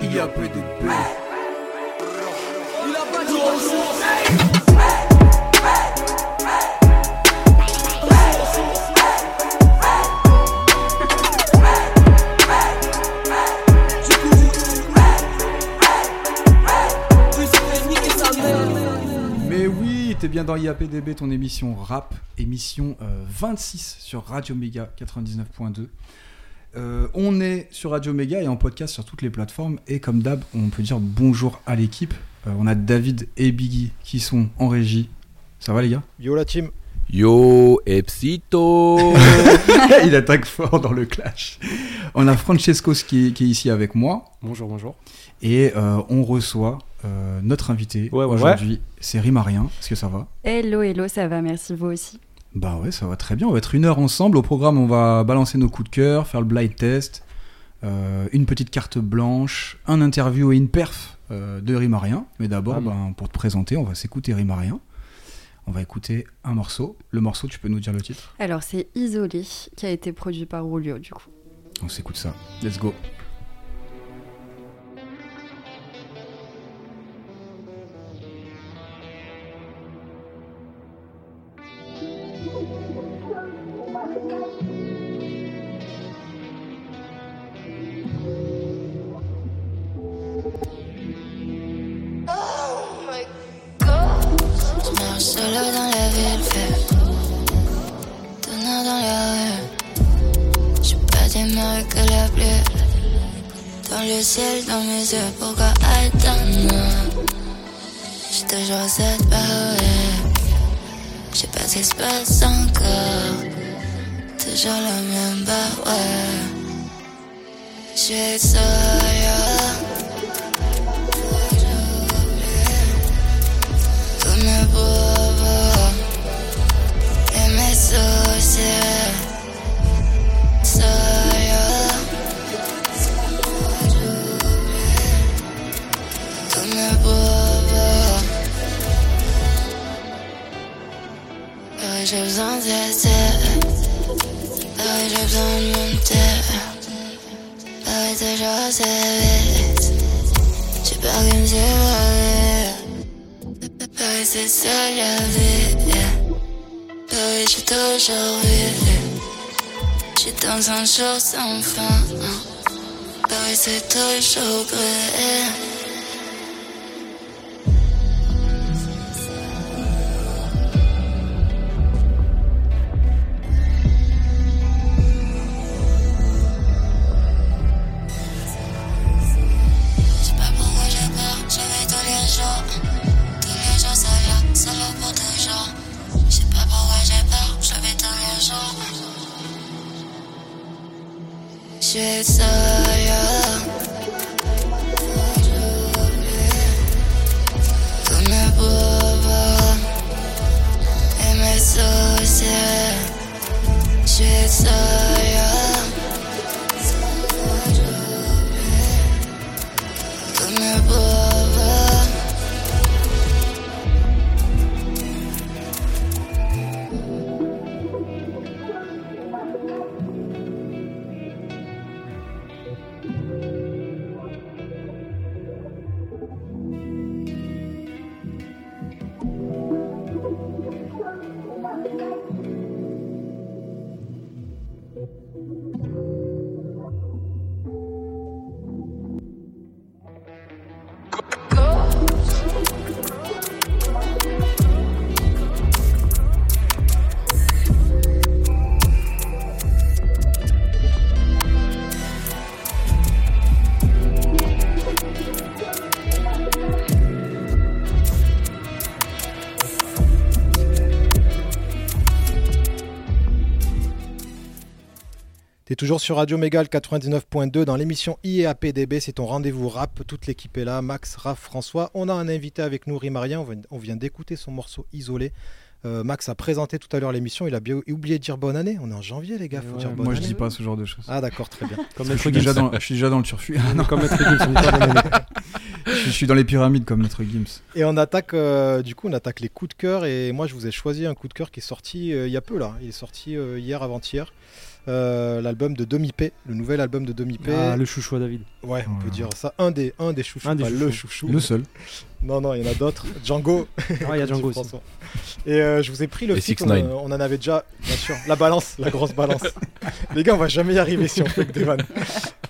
Il a peu de peu. Mais oui, t'es bien dans IAPDB, ton émission rap, émission euh, 26 sur Radio Méga 99.2. Euh, on est sur Radio Méga et en podcast sur toutes les plateformes. Et comme d'hab, on peut dire bonjour à l'équipe. Euh, on a David et Biggie qui sont en régie. Ça va les gars? Yo la team Yo, Epsito Il attaque fort dans le clash. On a Francesco qui est, qui est ici avec moi. Bonjour, bonjour. Et euh, on reçoit euh, notre invité Ouais, ouais, aujourd'hui. C'est Rimarien. Est-ce que ça va? Hello, hello, ça va, merci vous aussi. Bah ouais, ça va très bien. On va être une heure ensemble. Au programme, on va balancer nos coups de cœur, faire le blind test, euh, une petite carte blanche, un interview et une perf euh, de Rimarien. Mais d'abord, Ah bon. ben, pour te présenter, on va s'écouter Rimarien. On va écouter un morceau. Le morceau, tu peux nous dire le titre? Alors, c'est Isolé qui a été produit par Rulio, du coup. On s'écoute ça. Let's go. Fait Donnant dans la rue. J'suis pas démarré que la pluie. Dans le ciel, dans mes yeux, pourquoi attendre J'suis toujours cette parole. J'sais pas ce qui se passe encore. Toujours le même bar, ouais. J'suis solo. J'ai besoin d'être Pareil j'ai besoin de monter Pareil toujours assez vite J'ai peur qu'il me séparer Paris c'est ça la vie Paris j'ai toujours J'suis dans un jour sans fin. Paris c'est toujours gris toujours sur Radio Mégal 99.2 dans l'émission IEAPDB, c'est ton rendez-vous rap. Toute l'équipe est là, Max, Raph, François. On a un invité avec nous, Rimarien. On vient, d'écouter son morceau Isolé. Euh, Max a présenté tout à l'heure l'émission. Il a bien oublié de dire bonne année. On est en janvier, les gars. Faut Ouais, dire bonne Moi, je année. dis pas ce genre de choses. Ah, d'accord, très bien. Comme je, suis déjà dans, je suis déjà dans le turfu. Ah, non, Comme Maître Gims, on dit pas bonne année. je, je suis dans les pyramides comme notre Gims. Et on attaque, euh, du coup, on attaque les coups de cœur. Et moi, je vous ai choisi un coup de cœur qui est sorti euh, il y a peu là. Il est sorti euh, hier, avant-hier. Euh, l'album de Demi P, le nouvel album de Demi P. Ah, le chouchou à David. Ouais, on peut dire ça. Un des, un des chouchous, Un des pas le chouchou. Le seul. Non, non, il y en a d'autres. Django. Ah, il y a Django aussi. Et euh, je vous ai pris le feat, 6ix9ine. on, on en avait déjà, bien sûr. La balance, la grosse balance. Les gars, on va jamais y arriver si on fait que des vannes.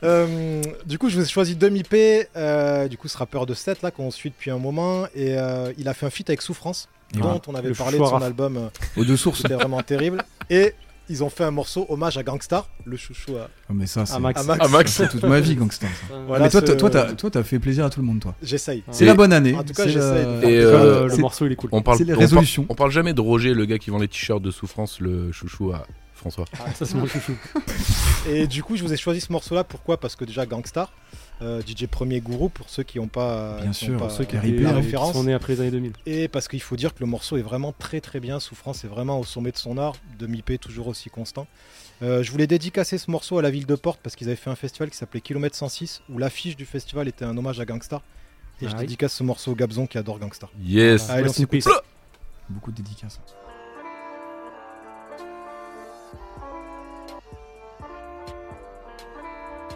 Euh, du coup, je vous ai choisi Demi P, euh, du coup, ce rappeur de 7 là qu'on suit depuis un moment. Et euh, il a fait un feat avec Souffrance, Et dont on avait Le parlé de son album. euh, Aux deux sources. C'était vraiment terrible. Et ils ont fait un morceau hommage à Gangstar, le chouchou à, Oh, mais ça, c'est Ah, Max. à Max. Ah, Max. c'est toute ma vie, ça. Voilà mais toi, ce- t'as- toi, t'as, toi, t'as fait plaisir à tout le monde, toi. J'essaye. C'est la bonne année. En tout cas, j'essaye la- de Et, euh, le, morceau il est cool. On parle, C'est les on par- résolutions. On, parle jamais de Roger, le gars qui vend les t-shirts de souffrance, le chouchou à François. Ah, ça c'est mon chouchou. Et du coup, je vous ai choisi ce morceau-là. Pourquoi? Parce que déjà, Gangstar, euh, DJ Premier Gourou, pour ceux qui n'ont pas, Bien qui sûr, ont pas pour ceux qui la Et- hein. référence. On est après les années 2000. Et parce qu'il faut dire que le morceau est vraiment très très bien. Souffrance est vraiment au sommet de son art. Demi-P toujours aussi constant. Euh, je voulais dédicacer ce morceau à la ville de Porte parce qu'ils avaient fait un festival qui s'appelait Kilomètre 106 où l'affiche du festival était un hommage à Gangstar. Et Ah je oui. dédicace ce morceau au Gabzon qui adore Gangstar. Yes. Allez, on. Beaucoup de dédicaces.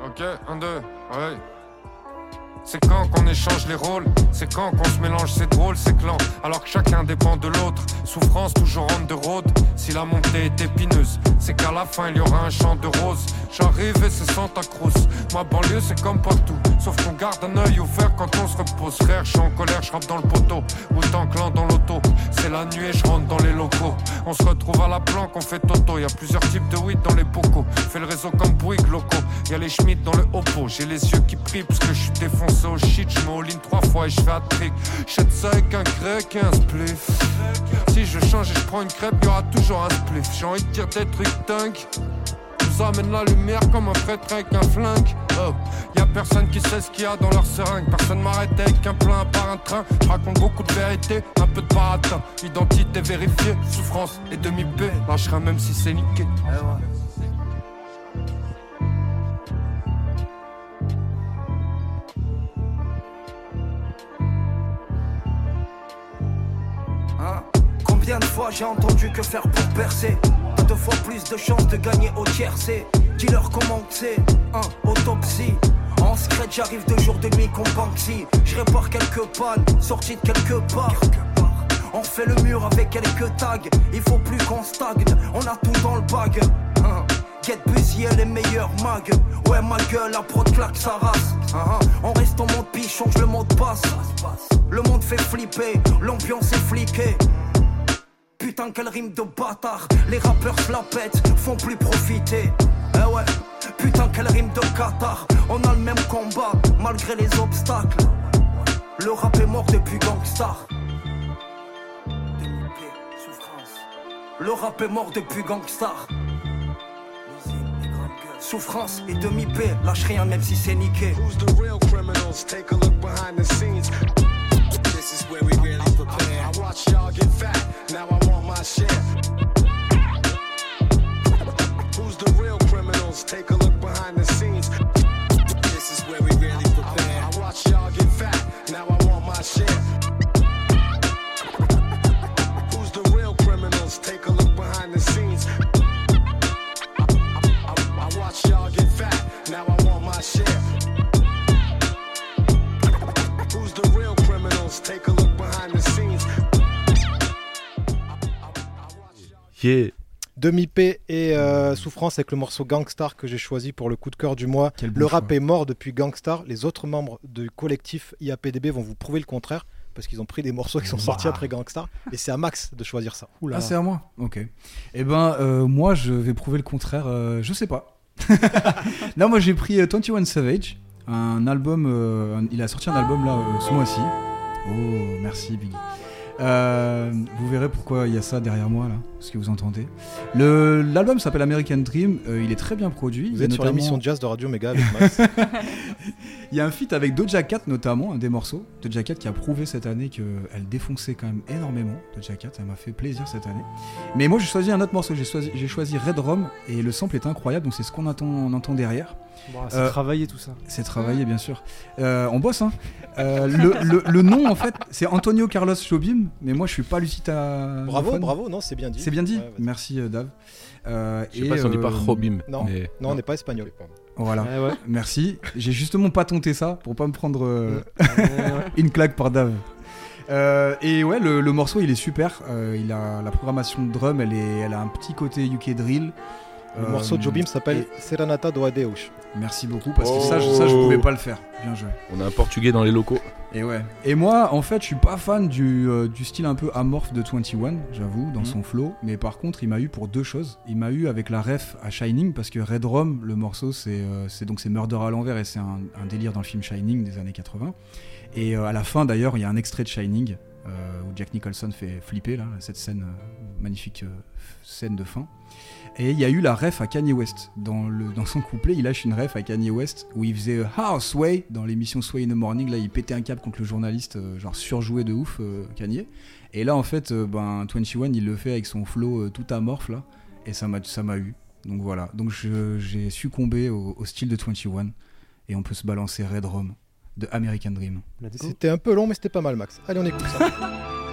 Ok, un, deux, ouais. C'est quand qu'on échange les rôles, c'est quand qu'on se mélange, c'est drôle, c'est clan, alors que chacun dépend de l'autre. Souffrance toujours on the road, si la montée est épineuse, c'est qu'à la fin il y aura un champ de roses. J'arrive et c'est Santa Cruz, ma banlieue c'est comme partout, sauf qu'on garde un œil ouvert quand on se repose. Frère, je suis en colère, je rappe dans le poteau, autant clan dans l'auto. C'est la nuit je rentre dans les locaux. On se retrouve à la planque, on fait toto, y a plusieurs types de weed dans les bocaux. Fais le réseau comme Bouygues locaux, y a les Schmitt dans le Oppo. J'ai les yeux qui prient parce que je suis défoncé au shit, je me all-in trois fois et je fais un trick. J'aide ça avec un grec et un spliff. Si je change et je prends une crêpe, y aura toujours un spliff. J'ai envie de dire des trucs dingues. Nous amène la lumière comme un prêtre avec un flingue. Oh, y a personne qui sait ce qu'il y a dans leur seringue. Personne m'arrête avec un plein par un train. Je raconte beaucoup de vérité, un peu de baratin. Identité vérifiée, souffrance et demi-paix. Lâcherai même si c'est niqué. Hein Combien de fois j'ai entendu que faire pour percer. Deux fois plus de chances de gagner au tiercé. Dis-leur comment c'est, hein, autopsie. En secret j'arrive de jour de nuit comme Banksy Je répare quelques pannes, sorti de quelque part. On fait le mur avec quelques tags. Il faut plus qu'on stagne, on a tout dans le bag. Hein. Get busy et les meilleurs mags. Ouais ma gueule, la prod claque sa race. Hein. On reste en mode piche, change le mot de passe. Le monde fait flipper, l'ambiance est fliquée Putain quelle rime de bâtard Les rappeurs pètent, font plus profiter Eh ouais Putain quelle rime de Qatar On a le même combat malgré les obstacles Le rap est mort depuis Gangstar. Le rap est mort depuis Gangstar Souffrance et demi-P, lâche rien même si c'est niqué Who's the real criminals? Take a look behind the scenes. This is where we really watch y'all get fat. Now I want my share. Who's the real criminals? Take a look behind the scenes. This is where we Yeah. Demi-P et euh, Souffrance avec le morceau Gangstar que j'ai choisi pour le coup de cœur du mois. Bon le rap choix. est mort depuis Gangstar. Les autres membres du collectif IAPDB vont vous prouver le contraire parce qu'ils ont pris des morceaux qui sont sortis Ouah. après Gangstar. Et c'est à Max de choisir ça. Oula. Ah, c'est à moi Ok. Eh ben, euh, moi, je vais prouver le contraire. euh, je sais pas. non, moi, j'ai pris euh, 21 Savage, un album. euh, un- il a sorti un album là euh, ce mois-ci. Oh, merci, Biggie. Euh, vous verrez pourquoi il y a ça derrière moi là, ce que vous entendez. Le- L'album s'appelle American Dream. euh, il est très bien produit. Vous êtes sur l'émission Jazz de Radio Méga avec Max. Il y a un feat avec Doja Cat notamment, un des morceaux. Doja Cat qui a prouvé cette année qu'elle défonçait quand même énormément. Doja Cat, ça m'a fait plaisir cette année. Mais moi j'ai choisi un autre morceau, j'ai choisi, j'ai choisi Red Rum et le sample est incroyable, donc c'est ce qu'on entend, on entend derrière. Bon, c'est Euh, travaillé tout ça. C'est travaillé, bien sûr. Euh, on bosse, hein. Euh, le, le- le nom, en fait, c'est Antonio Carlos Jobim, mais moi, je suis pas Lucita. Bravo, bravo, non, c'est bien dit. C'est bien dit Ouais. Merci, euh, Dave. Euh, Je sais et, pas si on dit pas euh, Robim. Non, mais... non, on n'est pas espagnol. Voilà. Ouais. Merci. J'ai justement pas tenté ça pour pas me prendre euh, ouais. une claque par Dave. Euh, et ouais, le, le morceau il est super. Euh, il a la programmation de drum, elle, est, elle a un petit côté UK drill. Le Euh, morceau de Jobim s'appelle et- Serenata do Adeus. Merci beaucoup parce que ça, je, ça, je Oh. pouvais pas le faire. Bien joué. On a un portugais dans les locaux. Et ouais. Et moi, en fait, je suis pas fan du, euh, du style un peu amorphe de 21, j'avoue, dans Mhm. son flow. Mais par contre, il m'a eu pour deux choses. Il m'a eu avec la ref à Shining, parce que Red Rum, le morceau, c'est euh, c'est donc c'est Murder à l'envers et c'est un, un délire dans le film Shining des années 80. Et euh, à la fin, d'ailleurs, il y a un extrait de Shining euh, où Jack Nicholson fait flipper là, cette scène euh, magnifique euh, scène de fin. Et il y a eu la ref à Kanye West. Dans, le, dans son couplet, il lâche une ref à Kanye West où il faisait euh, House Way dans l'émission Sway in the Morning. Là, il pétait un câble contre le journaliste, euh, genre surjoué de ouf, euh, Kanye. Et là, en fait, euh, ben, 21, il le fait avec son flow euh, tout amorphe là. Et ça m'a ça m'a eu. Donc voilà. Donc je- j'ai succombé au, au style de 21. Et on peut se balancer Red Rum de American Dream. C'était un peu long, mais c'était pas mal, Max. Allez, on écoute ça.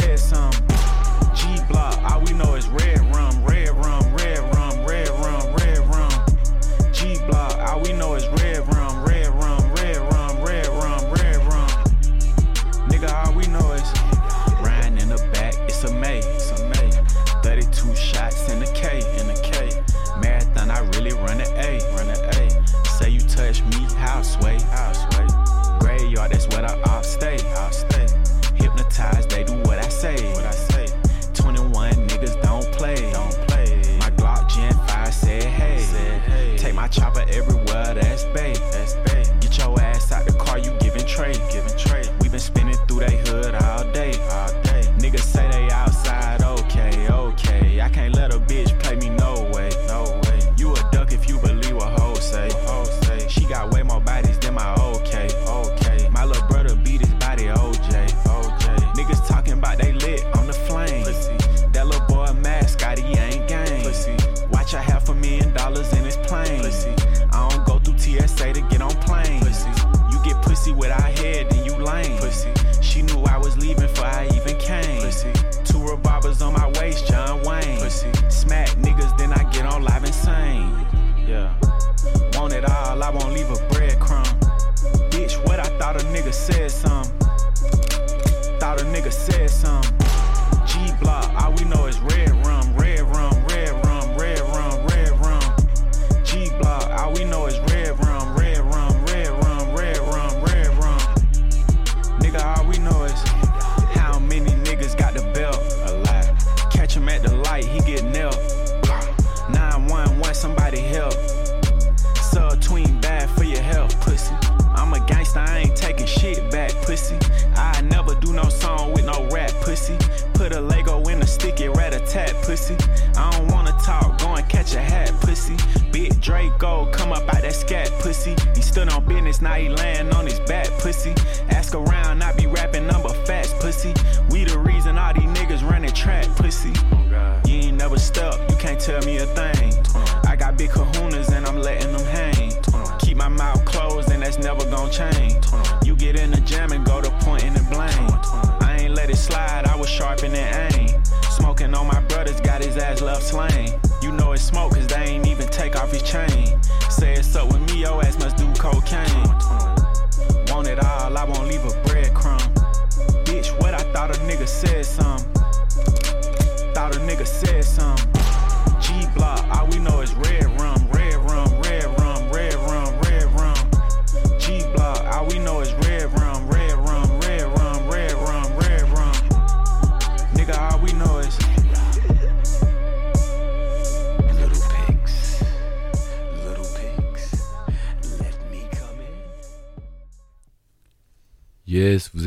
said something.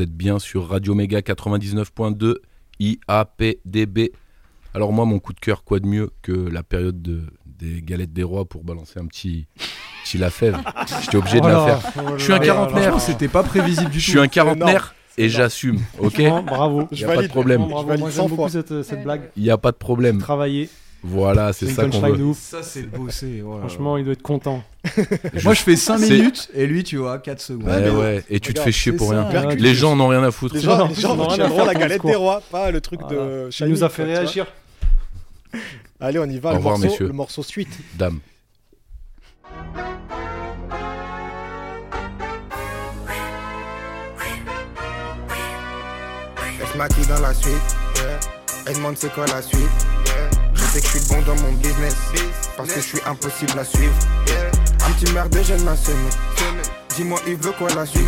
Vous êtes bien sur Radio Méga 99.2 IAPDB. Alors moi, mon coup de cœur, quoi de mieux que la période de, des galettes des rois pour balancer un petit, petit la fève. J'étais obligé de la Voilà, faire. Je suis un Mais quarantenaire. C'était pas prévisible du Je tout. suis un quarantenaire et j'assume, ok bravo. Il n'y a pas de problème. Bravo, valide moi 100 j'aime beaucoup fois. cette, cette blague. Il n'y a pas de problème. Travailler, Voilà, c'est ça qu'on veut. Ça, c'est bosser. voilà. Franchement, il doit être content. Moi, je fais 5 C'est- minutes et lui, tu vois, 4 secondes. Ouais, ouais, et tu te regarde, fais chier pour ça. rien. Ouais, Les gens n'ont rien à foutre. Les gens, les gens retiendront faire la galette des rois, pas le truc Voilà. de Il nous a fait réagir. Allez, on y va. Au le, revoir, morceau, messieurs. le morceau suite. Dame. Elle se maquille dans la suite, yeah. Elle demande c'est quoi la suite, sais que je suis bon dans mon business, parce que je suis impossible à suivre. Un petit merde, je ne m'a semé. Dis-moi, il veut quoi la suite?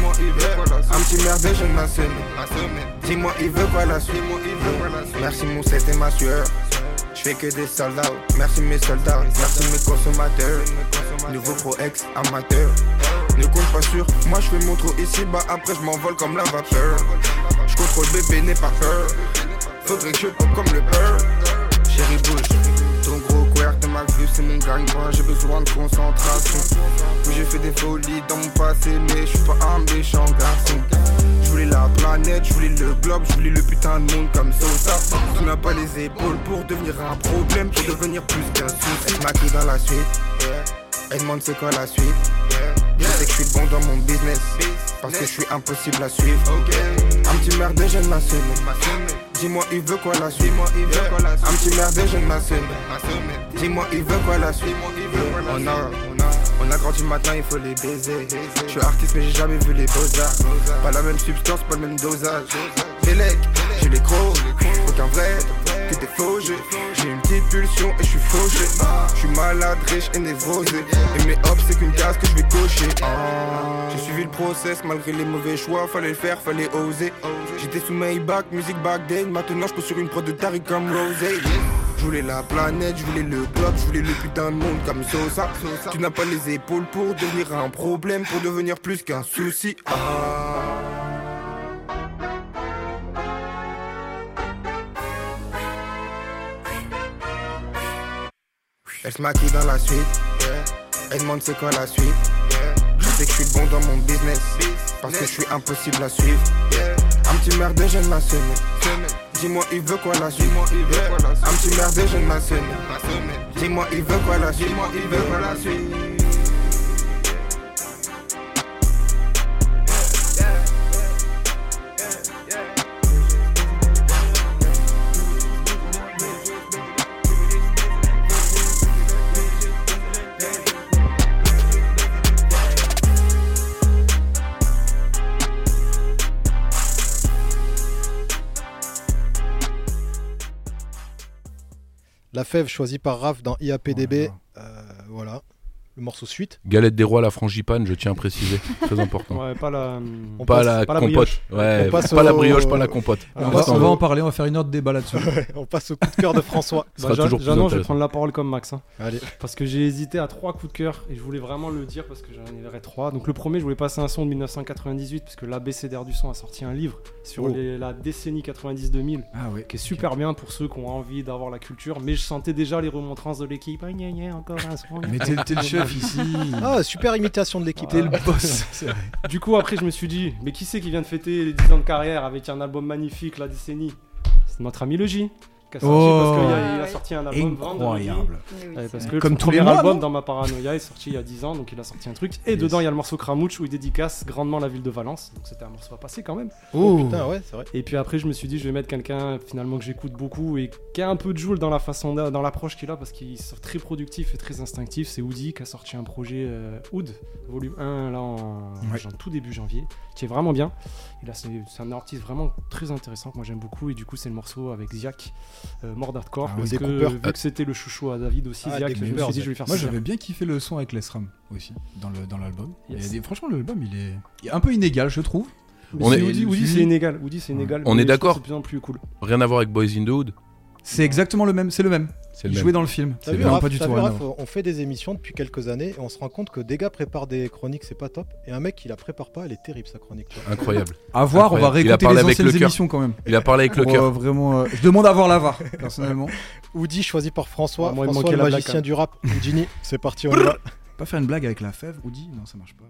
Un petit merde, je ne m'a semé. Dis-moi, il veut quoi la suite, Merci mon c'était ma sueur. Je fais que des soldats, merci mes soldats, merci mes consommateurs. Nouveau pro ex amateur. Ne compte pas sur moi, je fais mon trou ici, bah après je m'envole comme la vapeur. Je contrôle bébé, n'aie pas peur. Faudrait que je comme le beurre. Chérie bouge, ton gros queer de ma vue, c'est mon gagne-pain. J'ai besoin de concentration. Oui, j'ai fait des folies dans mon passé, mais je suis pas un méchant garçon. Je voulais la planète, je voulais le globe, je voulais le putain de monde comme Sosa. Tu n'as pas les épaules pour devenir un problème, pour devenir plus qu'un souci. Elle se maquille dans la suite. Elle demande c'est quoi la suite. Je sais que je suis bon dans mon business, parce que je suis impossible à suivre. Un petit merde, je ne m'assume. Dis-moi, il veut quoi la suite? Un petit merde, je ne m'assume. Dis-moi, il veut quoi la suite? On a, on a, grandi maintenant, il faut les baiser. Je suis artiste, mais j'ai jamais vu les beaux-arts. Pas la même substance, pas le même dosage. Les, j'ai les gros, aucun vrai, que jeux. J'ai une petite pulsion et je suis fauché. Je suis malade, riche et névrosé. Et mes hops, c'est qu'une case que je vais cocher. J'ai suivi le process malgré les mauvais choix. Fallait le faire, fallait oser. J'étais sous Maybach, musique back. Maintenant, je sur une prod de Tariq comme Rosé. Je voulais la planète, je voulais le globe, je voulais le putain de monde comme Sosa. Tu n'as pas les épaules pour devenir un problème, pour devenir plus qu'un souci. Ah. Elle se maquille dans la suite, yeah. Elle demande c'est quoi la suite, yeah. Je sais que je suis bon dans mon business, parce que je suis impossible à suivre, yeah. Un petit merde, je ne m'assume. Dis-moi, il veut quoi la suite. Un petit merde, je ne m'assume. Dis-moi, il veut quoi la suite, Dis-moi, il veut quoi la suite. La fève choisie par Raph dans IAPDB. Le morceau suite. Galette des rois, la frangipane, je tiens à préciser. Très important. Ouais, pas la. On Pas passe- la pas la compote. brioche. Ouais, On passe pas la brioche, pas la compote. On va, on en va haut. en parler, on va faire une de débat là-dessus. On passe au coup de cœur de François. Bah, toujours Jean- plus Jeannot, je vais prendre la parole comme Max. hein. Allez. Parce que j'ai hésité à trois coups de cœur et je voulais vraiment le dire parce que j'en avais trois. Donc le premier, je voulais passer un son de 1998 parce que l'ABCDR du son a sorti un livre sur Oh. les- la décennie 90-2000 Ah ouais. qui est super bien pour ceux qui ont envie d'avoir la culture. Mais je sentais déjà les remontrances de l'équipe. Ah, encore un son. Mais t'es t'es le chef ici. Ah, super imitation de l'équipe. T'es le boss. C'est vrai. Du coup, après, je me suis dit, mais qui c'est qui vient de fêter les 10 ans de carrière avec un album magnifique, la décennie? C'est notre ami Logi. Qui a sorti Oh. parce qu'il a, il a ouais. sorti un album. Incroyable. Oui, parce que Comme son tous les mois, album dans ma paranoïa est sorti il y a 10 ans, donc il a sorti un truc. Et Yes. dedans il y a le morceau Kramouche où il dédicace grandement la ville de Valence, donc c'était un morceau à passer quand même. Oh, putain, ouais, c'est vrai. Et puis après je me suis dit je vais mettre quelqu'un finalement que j'écoute beaucoup et qui a un peu de joule dans la façon d'a- dans l'approche qu'il a parce qu'il est très productif et très instinctif. C'est Woody qui a sorti un projet euh, Oud volume 1 là en Ouais. en tout début janvier, qui est vraiment bien. Et là c'est c'est un artiste vraiment très intéressant que moi j'aime beaucoup et du coup c'est le morceau avec Ziak, euh, Mort d'Hardcore Ah vu que c'était le chouchou à David aussi, Ah, je me suis dit je vais lui faire Moi j'avais bien kiffé le son avec Les Ram aussi dans le dans l'album. Yes. Des- Franchement l'album il est... il est un peu inégal je trouve. Mais On c'est est- Woody, Woody, Suivi. c'est inégal. Woody, c'est inégal. On est d'accord. C'est de plus en plus cool. Rien à voir avec Boys in the Hood. C'est exactement le même, c'est le même. C'est Il le jouait même. dans le film. C'est vu, vraiment Raph, pas du tout vu, Raph, on fait des émissions depuis quelques années et on se rend compte que des gars préparent des chroniques, c'est pas top. Et un mec qui la prépare pas, elle est terrible sa chronique. Incroyable. À voir, on va réécouter les avec anciennes le émissions quand même. Il a parlé avec le cœur. euh, vraiment, euh, je demande à voir la VAR, personnellement. Woody choisi par François, Ah, moi, François le blague, magicien hein. du rap. Houdini, c'est parti, on y va. Pas faire une blague avec la fève, Audi Non, ça marche pas.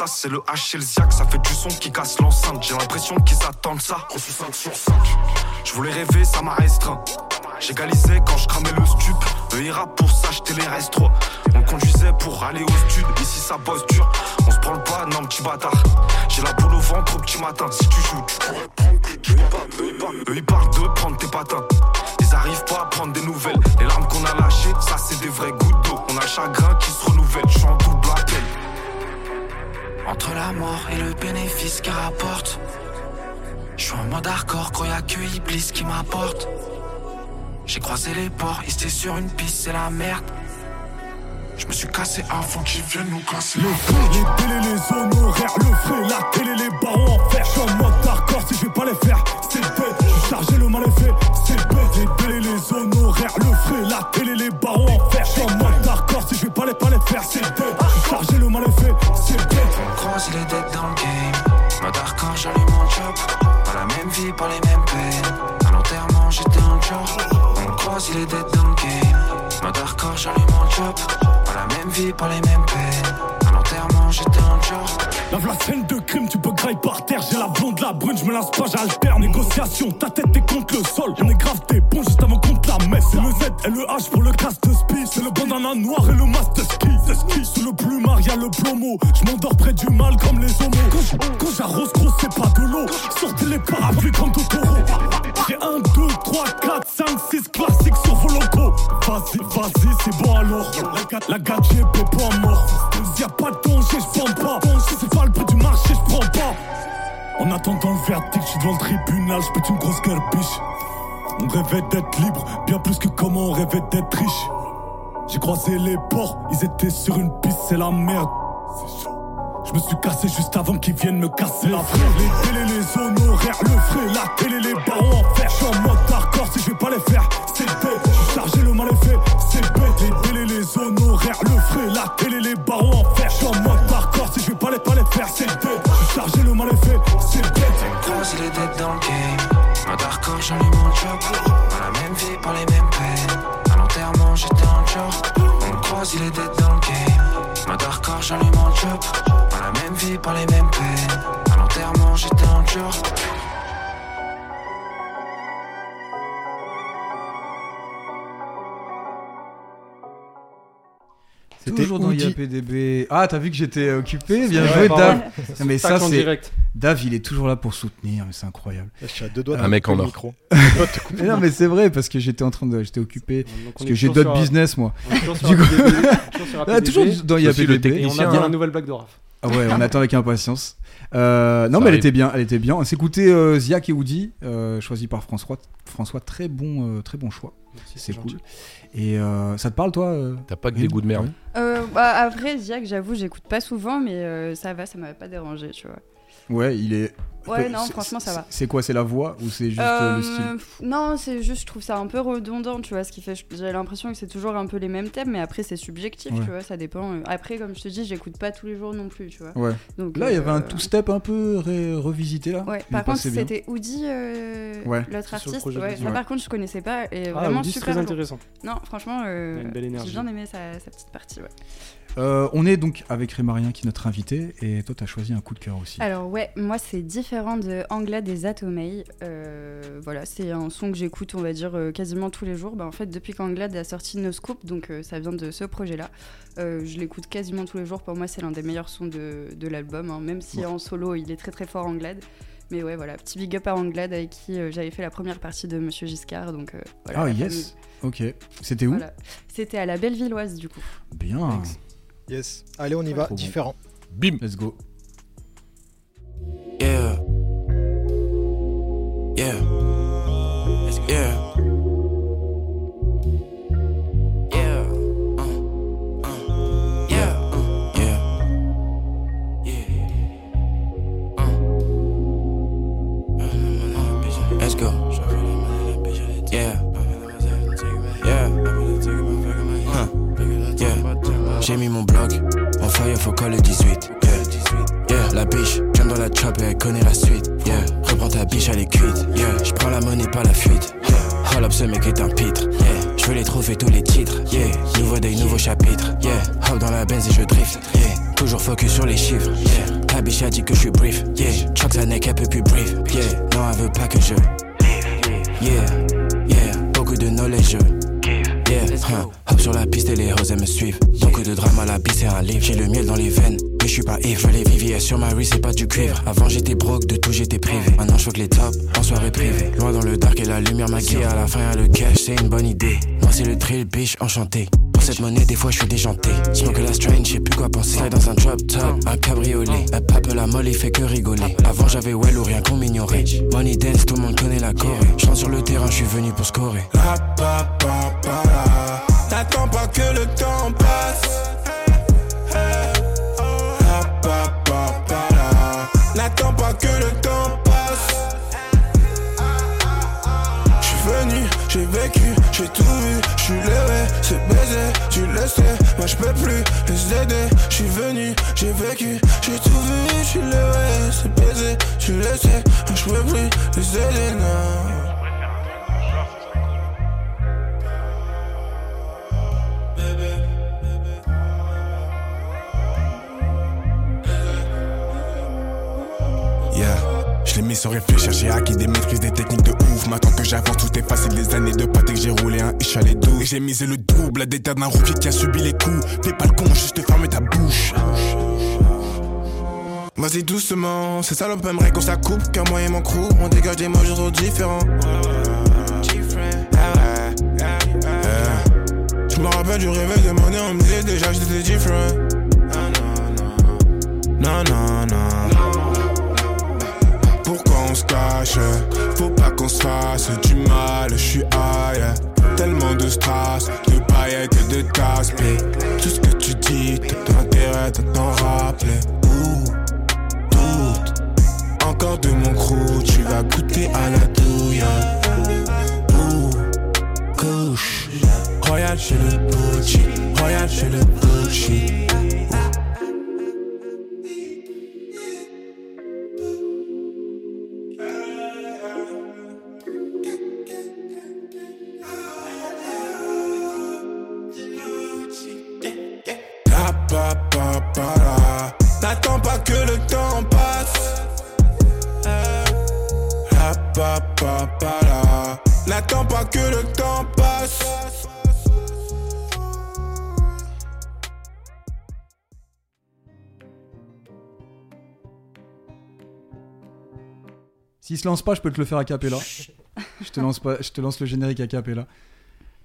Le sas C'est le H et le Ziac. Ça fait du son qui casse l'enceinte. J'ai l'impression qu'ils attendent ça. Reçu 5 sur 5 Je voulais rêver ça m'a restreint. J'égalisais quand je cramais le stup. Le ira pour s'acheter les restes On conduisait pour aller au stud. Ici ça bosse dur. On se prend pas non petit bâtard. J'ai la boule au ventre au petit matin. Si tu joues tu pourrais prendre tes eux, ils parlent- de prendre tes patins. Ils arrivent pas à prendre des nouvelles. Les larmes qu'on a lâchées, ça c'est des vraies gouttes d'eau. On a le chagrin qui se renouvelle, je suis en double. Entre la mort et le bénéfice qui rapporte. Je suis en mode hardcore, quand y'a que Iblis qui m'apporte. J'ai croisé les ports, ils étaient sur une piste, c'est la merde. Je me suis cassé avant qu'ils viennent nous casser. Le frais, les télés, les honoraires, le frais, la télé, les barons en fer. Je suis en mode hardcore si je vais pas les faire, c'est bête. Chargé, le mal fait, c'est bête. Les les honoraires, le frais, la télé, les barons en fer. Je suis en mode hardcore si je vais pas les, pas les faire, c'est bête. Chargé, le mal est fait, c'est bête. On croise les dettes dans le game. Mode hardcore, j'allume mon job. Pas la même vie, pas les mêmes peines. À l'enterrement, j'étais un job. On croise les dettes dans le game. Mode hardcore, j'allume mon job. Pas la même vie, pas les mêmes peines. J'étais un. Lave la scène de crime, tu peux grailler par terre. J'ai la blonde, la brune, je me lasse pas, j'alterne. Négociation, ta tête est contre le sol. On est grave des bons juste avant contre la messe. C'est le Z et le H pour le casse de speed. C'est le bandana noir et le masque de ski. De ski. Sous le plumard, y'a le plomo. Je m'endors près du mal comme les homos. Quand j'arrose, gros, c'est pas de l'eau. Sortez les parapluies comme Totoro. J'ai 1, 2, 3, 4, 5, 6 classiques sur vos locaux. Vas-y, vas-y, c'est bon alors. La, la gadget, pas mort. Pas de danger, j'prends pas. C'est pas le prix du marché, j'prends pas. En attendant le verdict, j'suis devant le tribunal, j'pète une grosse garbiche. On rêvait d'être libre, bien plus que comment on rêvait d'être riche. J'ai croisé les ports, ils étaient sur une piste, c'est la merde. Je me suis cassé juste avant qu'ils viennent me casser la frère. Les télés, les honoraires, le frais, la télé, les barons en fer. J'suis en mode hardcore si je vais pas les faire, c'est bête. J'suis chargé, le mal est c'est bête. Les dettes dans le game. Mode hardcore, j'allume mon job. Pas la même vie, pas les mêmes peines. À l'enterrement, j'étais un job. On croise les dettes dans le game. Mode hardcore, j'allume mon job. Pas la même vie, pas les mêmes peines. Woody. Ah, t'as vu que j'étais occupé Bien joué, Dave. mais ça, c'est. Dave, il est toujours là pour soutenir, mais c'est incroyable. Je suis à deux doigts de Un mec en or. Mais non, mais c'est vrai, parce que j'étais en train de. J'étais occupé. Parce que j'ai d'autres business, moi. Du coup- toujours Ah, toujours dans IAPDB. Et on attend la nouvelle blague de Raph. Ah ouais, on attend avec impatience. Euh, non, Ça mais elle était bien, elle était bien. On s'écoutait euh, Ziak et Woody, euh, choisi par François. François, très bon, euh, très bon choix. Merci, C'est gentil. Et euh, ça te parle, toi euh T'as pas que des goûts de merde. Euh, bah, après, Ziak, j'avoue, j'écoute pas souvent, mais euh, ça va, ça m'avait pas dérangé, tu vois. Ouais, il est. Ouais, non, franchement, ça va. C'est quoi C'est la voix ou c'est juste euh, le Euh, style pff, Non, c'est juste, je trouve ça un peu redondant, tu vois, ce qui fait, j'ai l'impression que c'est toujours un peu les mêmes thèmes, mais après c'est subjectif, Ouais. tu vois, ça dépend. euh. Après, comme je te dis, j'écoute pas tous les jours non plus, tu vois. Ouais. Donc, Là, il y avait un euh, two-step un peu ré- revisité là. Ouais, par contre, c'était Oudi, euh, Ouais. l'autre artiste. Ouais, d'Oudi. ça, Ouais. par contre, je connaissais pas et Ah, vraiment Oudi, c'est super très intéressant. Non, franchement, euh, j'ai bien aimé sa, sa petite partie. Ouais. Euh, on est donc avec Rémarien qui est notre invité et toi, t'as choisi un coup de cœur aussi. Alors ouais, moi c'est différent de Angla des Atomei. Euh, voilà, c'est un son que j'écoute, on va dire, euh, quasiment tous les jours. Bah, en fait, depuis qu'Anglade a sorti No Scoop, donc euh, ça vient de ce projet-là, euh, je l'écoute quasiment tous les jours. Pour moi, c'est l'un des meilleurs sons de, de l'album, hein, même si Ouais. en solo, il est très très fort Anglade. Mais ouais, voilà, petit big up à Anglade avec qui euh, j'avais fait la première partie de Monsieur Giscard. Donc, euh, voilà, ah yes. Ok. C'était où Voilà. C'était à la Bellevilloise du coup. Bien. Yes. Allez, on y va. Trop bon. Différent. Bim. Let's go. Yeah. Yeah. Yeah. J'ai mis mon bloc en fire, faut coller 18. Yeah. La biche, j'aime dans la chop et elle connaît la suite. Yeah, reprends ta biche, elle est cuite. Yeah, j'prends la monnaie, pas la fuite. Yeah, hold up, ce mec est un pitre. Yeah, j'veux les trophées, tous les titres. Yeah, nouveau day, nouveau chapitre. Yeah, hop dans la benz et je drift. Yeah, toujours focus sur les chiffres. Yeah, ta biche a dit que je suis brief. Yeah, choque sa neck, elle peut plus brief. Yeah, non, elle veut pas que je. Yeah, yeah, beaucoup de knowledge. Yeah, hop sur la piste et les roses me suivent. Beaucoup de drama, la bise c'est un livre. J'ai le miel dans les veines, mais je suis pas Yves. Les viviers sur ma wrist, c'est pas du cuivre. Avant j'étais broke, de tout j'étais privé. Maintenant je que les tops en soirée privée. Loin dans le dark et la lumière maquillée. À la fin y'a le cash, c'est une bonne idée. Moi c'est le thrill, bitch, enchanté. Pour cette monnaie, des fois je suis déjanté. Smoke la strange, je sais plus quoi penser. Slide dans un drop top, un cabriolet. Un pape la molle, il fait que rigoler. Avant j'avais well ou rien qu'on m'ignorait. Money dance, tout le monde connaît la Corée. Chante sur le terrain, je suis venu pour scorer. N'attends pas que le temps passe. Moi je peux plus les aider. Je suis venu, j'ai vécu, j'ai tout vu. Je suis levé, c'est baisé, tu le sais. Moi je peux plus les aider, non. Mis sans réfléchir, j'ai acquis des maîtrises, des techniques de ouf. Maintenant que j'avance, tout est facile. Des années de pâté que j'ai roulé un ish à les j'ai misé le double à des tas d'un rookie qui a subi les coups. Fais pas le con, juste ferme ta bouche. Vas-y doucement, ces salopes aimeraient qu'on s'accoupe Car moi et mon crew, on dégage des mots trop différents Je me rappelle du réveil de mon nez, on me disait déjà j'étais différent Non, non, non Pourquoi on se cache. Faut pas qu'on se fasse du mal, je suis high. Tellement de strass, de paillettes et de tasses. Tout ce que tu dis, t'as intérêt t'en rappeler. Ouh doute Encore de mon crew, tu vas goûter à la douille. Ouh, couche Royal chez le Gucci. Royal chez le Gucci se lance pas, je peux te le faire à capella. je, te lance pas, je te lance le générique à capella.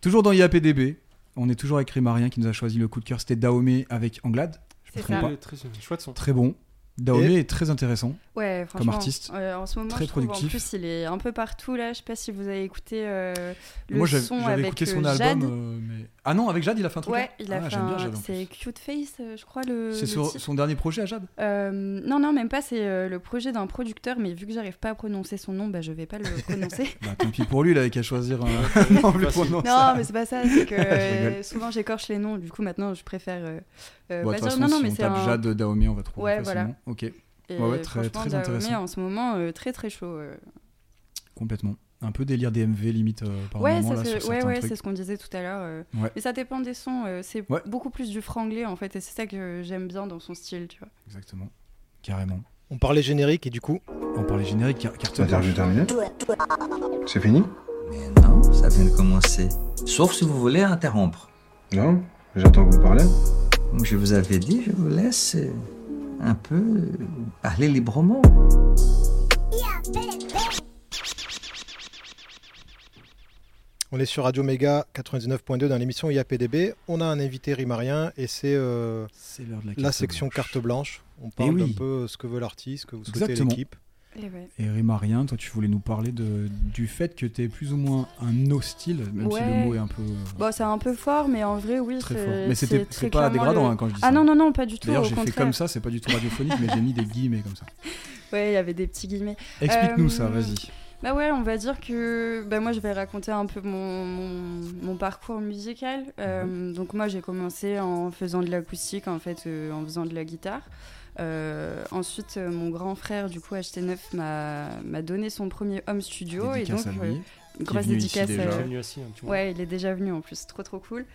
Toujours dans IAPDB, on est toujours avec Rimarien qui nous a choisi le coup de cœur. C'était Dahomey avec Anglade. Je me trompe ça. pas. Très bon. Dahomey Et- est très intéressant Ouais, comme artiste. euh, en ce moment, très je trouve, productif. En plus, il est un peu partout là. Je sais pas si vous avez écouté euh, le Moi, son j'avais avec écouté son album. Jade. euh, mais... Ah non, avec Jade, il a fait un truc Ouais, il a Ah, fait un- C'est Cute Face, euh, je crois le. C'est son dernier projet à Jade Euh, non, non, même pas. C'est euh, le projet d'un producteur, mais vu que j'arrive pas à prononcer son nom, bah, je vais pas le prononcer. Bah tant pis pour lui, il avait qu'à choisir un nom plus prononçable. non, mais c'est pas ça. C'est que euh, souvent j'écorche les noms. Du coup, maintenant, je préfère. Euh, Bon, de pas toute dire- façon, non, non, si mais on c'est tape un- Jade Dahomey, on va trouver Ouais, facilement. voilà. Ok. Et Ouais, ouais, très, très Dahomey, intéressant. en ce moment, euh, très très chaud. euh. Complètement. Un peu délire DMV limite euh, par Ouais, moment là, c'est- sur ouais, ouais, trucs. c'est ce qu'on disait tout à l'heure. euh. Ouais. Mais ça dépend des sons. euh, c'est Ouais. beaucoup plus du franglais en fait, et c'est ça que j'aime bien dans son style, tu vois. Exactement. Carrément. On parlait générique et du coup. On parlait générique, car- carte terminée C'est fini Non, ça vient de commencer. Sauf si vous voulez interrompre. Non, j'attends que vous parlez. Comme je vous avais dit, je vous laisse euh, un peu parler librement. On est sur Radio Méga 99.2 dans l'émission IAPDB. On a un invité rimarien et c'est euh, C'est l'heure de la la section blanche. carte blanche. On Eh parle oui. un peu ce que veut l'artiste, ce que vous souhaitez l'équipe. Et ouais. Et Rimarien, toi tu voulais nous parler de, du fait que tu es plus ou moins un no style, même si le mot est un peu. euh, Bon, c'est un peu fort, mais en vrai, oui. Très fort. Mais c'était- pas dégradant, le- hein, quand je dis Ah ça. non, non, non, pas du tout. D'ailleurs, j'ai fait comme ça, c'est pas du tout radiophonique, mais j'ai mis des guillemets comme ça. Ouais, il y avait des petits guillemets. Explique-nous Euh, ça, vas-y. Bah ouais, on va dire que bah moi je vais raconter un peu mon, mon, mon parcours musical. Euh. Donc moi j'ai commencé en faisant de l'acoustique en fait, euh, en faisant de la guitare. Euh, ensuite euh, mon grand frère du coup HT9 m'a m'a donné son premier home studio Dédicace et à donc lui, euh, grosse ici dédicace. déjà. euh, Il est venu aussi un petit moment. ouais, il est déjà venu en plus, trop trop cool.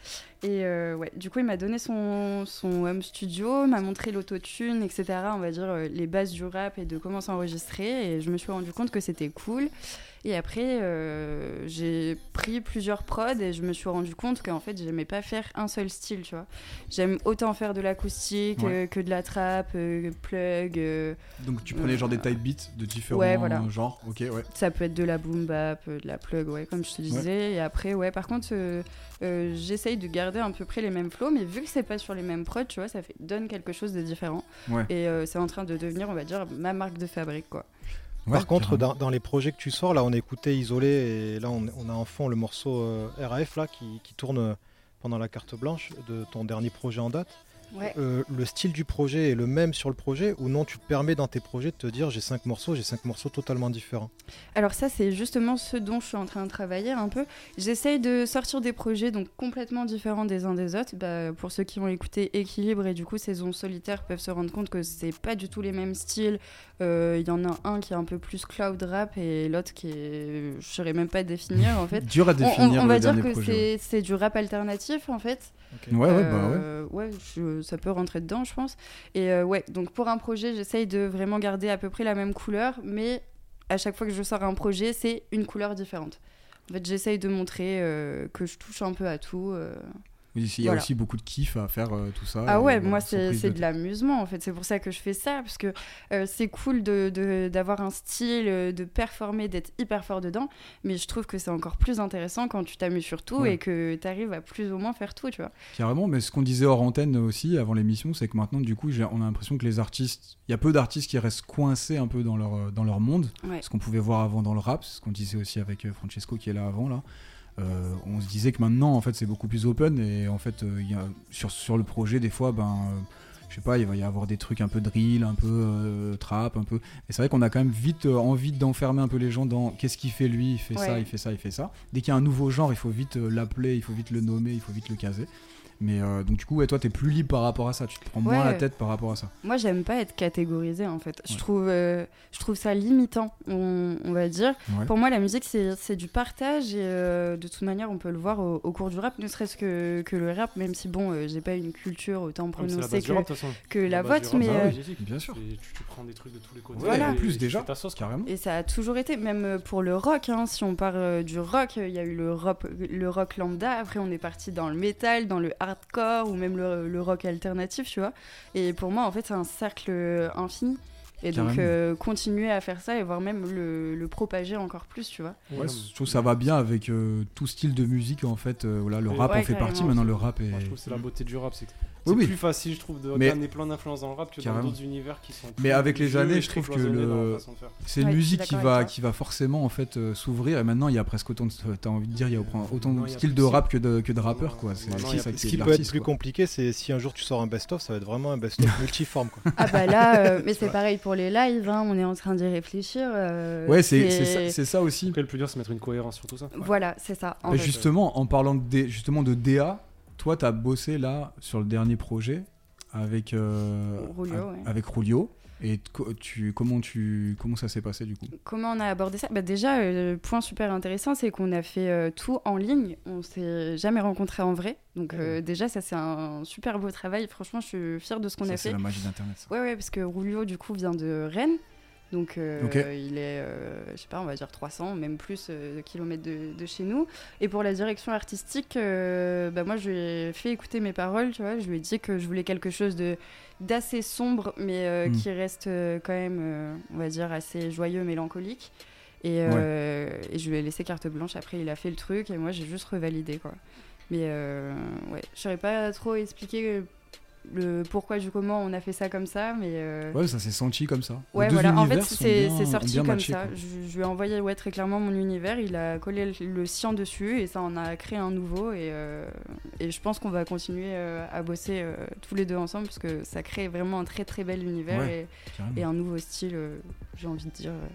Et euh, ouais, du coup il m'a donné son, son home studio, m'a montré l'autotune, etc. On va dire les bases du rap et de comment s'enregistrer. Et je me suis rendu compte que c'était cool. Et après, euh, j'ai pris plusieurs prods et je me suis rendu compte qu'en fait, j'aimais pas faire un seul style, tu vois. J'aime autant faire de l'acoustique Ouais. euh, que de la trap, euh, plug. Donc tu prenais genre des type beats de différents Ouais, voilà. genres, ok, ouais. Ça peut être de la boom bap, de la plug, ouais, comme je te disais. Et après, ouais, par contre, j'essaye de garder à peu près les mêmes flows, mais vu que c'est pas sur les mêmes prods, tu vois, ça fait, donne quelque chose de différent. Ouais. Et c'est en train de devenir, on va dire, ma marque de fabrique, quoi. Par contre, dans, dans les projets que tu sors, là, on écoutait Isolé et là, on, on a en fond le morceau euh, RAF là, qui, qui tourne euh, pendant la carte blanche de ton dernier projet en date. Ouais. Euh, le style du projet est le même sur le projet ou non Tu te permets dans tes projets de te dire j'ai cinq morceaux, j'ai cinq morceaux totalement différents? Alors ça, c'est justement ce dont je suis en train de travailler un peu. J'essaye de sortir des projets donc complètement différents des uns des autres. Bah, pour ceux qui vont écouter Équilibre et du coup Saison Solitaire peuvent se rendre compte que c'est pas du tout les mêmes styles. Euh, Il y en a un qui est un peu plus cloud rap et l'autre qui est, je saurais même pas définir en fait. Dur à définir On, on va dire que c'est du rap alternatif en fait. Ouais, ouais, bah ouais. Euh, ouais, je- ça peut rentrer dedans, je pense. Et euh, ouais, donc pour un projet, j'essaye de vraiment garder à peu près la même couleur, mais à chaque fois que je sors un projet, c'est une couleur différente. En fait, j'essaye de montrer euh, que je touche un peu à tout. Il y a Voilà. aussi beaucoup de kiff à faire euh, tout ça. Ah ouais, moi c'est de de l'amusement en fait, c'est pour ça que je fais ça, parce que euh, c'est cool d'avoir de, d'avoir un style, euh, de performer, d'être hyper fort dedans, mais je trouve que c'est encore plus intéressant quand tu t'amuses sur tout Ouais. et que tu arrives à plus ou moins faire tout, tu vois. Carrément, mais ce qu'on disait hors antenne aussi avant l'émission, c'est que maintenant, du coup, on a l'impression que les artistes, il y a peu d'artistes qui restent coincés un peu dans leur, dans leur monde. Ouais. Ce qu'on pouvait voir avant dans le rap, ce qu'on disait aussi avec Francesco qui est là avant, là. Euh, on se disait que maintenant, en fait, c'est beaucoup plus open et en fait, euh, il y a, sur, sur le projet, des fois, ben. euh, je sais pas, il va y avoir des trucs un peu drill, un peu trap, un peu. Et c'est vrai qu'on a quand même vite envie d'enfermer un peu les gens dans qu'est-ce qu'il fait lui, il fait ça, il fait ça, il fait ça. Dès qu'il y a un nouveau genre, il faut vite l'appeler, il faut vite le nommer, il faut vite le caser. Mais euh, donc du coup, ouais, toi, t'es plus libre par rapport à ça, tu te prends moins Ouais. la tête par rapport à ça. Moi, j'aime pas être catégorisée en fait. Je, Ouais. trouve, euh, je trouve ça limitant, on, on va dire. Ouais. Pour moi, la musique, c'est c'est du partage et euh, de toute manière, on peut le voir au, au cours du rap, ne serait-ce que, que le rap, même si bon, euh, j'ai pas une culture autant Ah, prononcée que, rap, que La la, du mais. euh, bah oui, bien sûr. Tu, tu prends des trucs de tous les côtés. Voilà. et- plus et déjà, ta sauce, carrément. Et ça a toujours été, même euh, pour le rock, hein, si on parle euh, du rock, il y a eu le rock, le rock lambda, après on est parti dans le métal, dans le hardcore ou même le, le rock alternatif, tu vois. Et pour moi, en fait, c'est un cercle infini. Et donc, euh, continuer à faire ça et voire même le, le propager encore plus, tu vois. Ouais, je trouve que ça va bien avec euh, tout style de musique en fait. euh, voilà, le rap Ouais, en fait partie. Maintenant, le rap est. Moi, je trouve que c'est la beauté du rap, c'est que c'est oui. plus facile, je trouve, de Mais- d'amener plein d'influences dans le rap que Carrément. dans d'autres univers qui sont. Mais avec les années, je trouve que le façon de faire. c'est une Ouais, musique qui va qui va forcément en fait euh, s'ouvrir. Et maintenant, il y a presque autant de t'as envie de dire, il y a autant Non, de styles de rap que de que de rappeurs quoi. C'est ça Ce est qui peut être plus compliqué, c'est si un jour tu sors un best-of, ça va être vraiment un best-of multiforme. Quoi. Ah bah là, euh, mais c'est pareil pour les lives, hein, on est en train d'y réfléchir. euh, Ouais, c'est c'est ça- aussi. Après, le plus dur, c'est mettre une cohérence sur tout ça. Voilà, c'est ça. justement, en parlant de, justement de DA, toi, tu as bossé là sur le dernier projet avec, euh, Rulio, a- ouais. avec Rulio. Et tu, comment, tu, comment ça s'est passé du coup? Comment on a abordé ça? Bah Déjà, euh, point super intéressant, c'est qu'on a fait euh, tout en ligne. On s'est jamais rencontrés en vrai. Donc euh, déjà, ça c'est un super beau travail. Franchement, je suis fière de ce qu'on a C'est fait. la magie d'Internet. Ouais, ouais, parce que Rulio, du coup, vient de Rennes. Donc euh, il est, euh, je sais pas, on va dire 300, même plus euh, de kilomètres de, de chez nous. Et pour la direction artistique, euh, bah, moi je lui ai fait écouter mes paroles, tu vois. Je lui ai dit que je voulais quelque chose de d'assez sombre, mais euh, Mm. qui reste quand même, on va dire, assez joyeux, mélancolique. Et, et je lui ai laissé carte blanche. Après, il a fait le truc et moi j'ai juste revalidé quoi. Mais ouais, je saurais pas trop expliquer le pourquoi du comment on a fait ça comme ça, mais euh, Ouais, ça s'est senti comme ça. Ouais, voilà. En fait, c'est sorti comme matché, ça. Je, je lui ai envoyé ouais, très clairement mon univers. Il a collé le, le sien dessus et ça en a créé un nouveau. Et, euh, et je pense qu'on va continuer euh, à bosser euh, tous les deux ensemble parce que ça crée vraiment un très très bel univers Ouais, et, un nouveau style, euh, j'ai envie de dire. euh.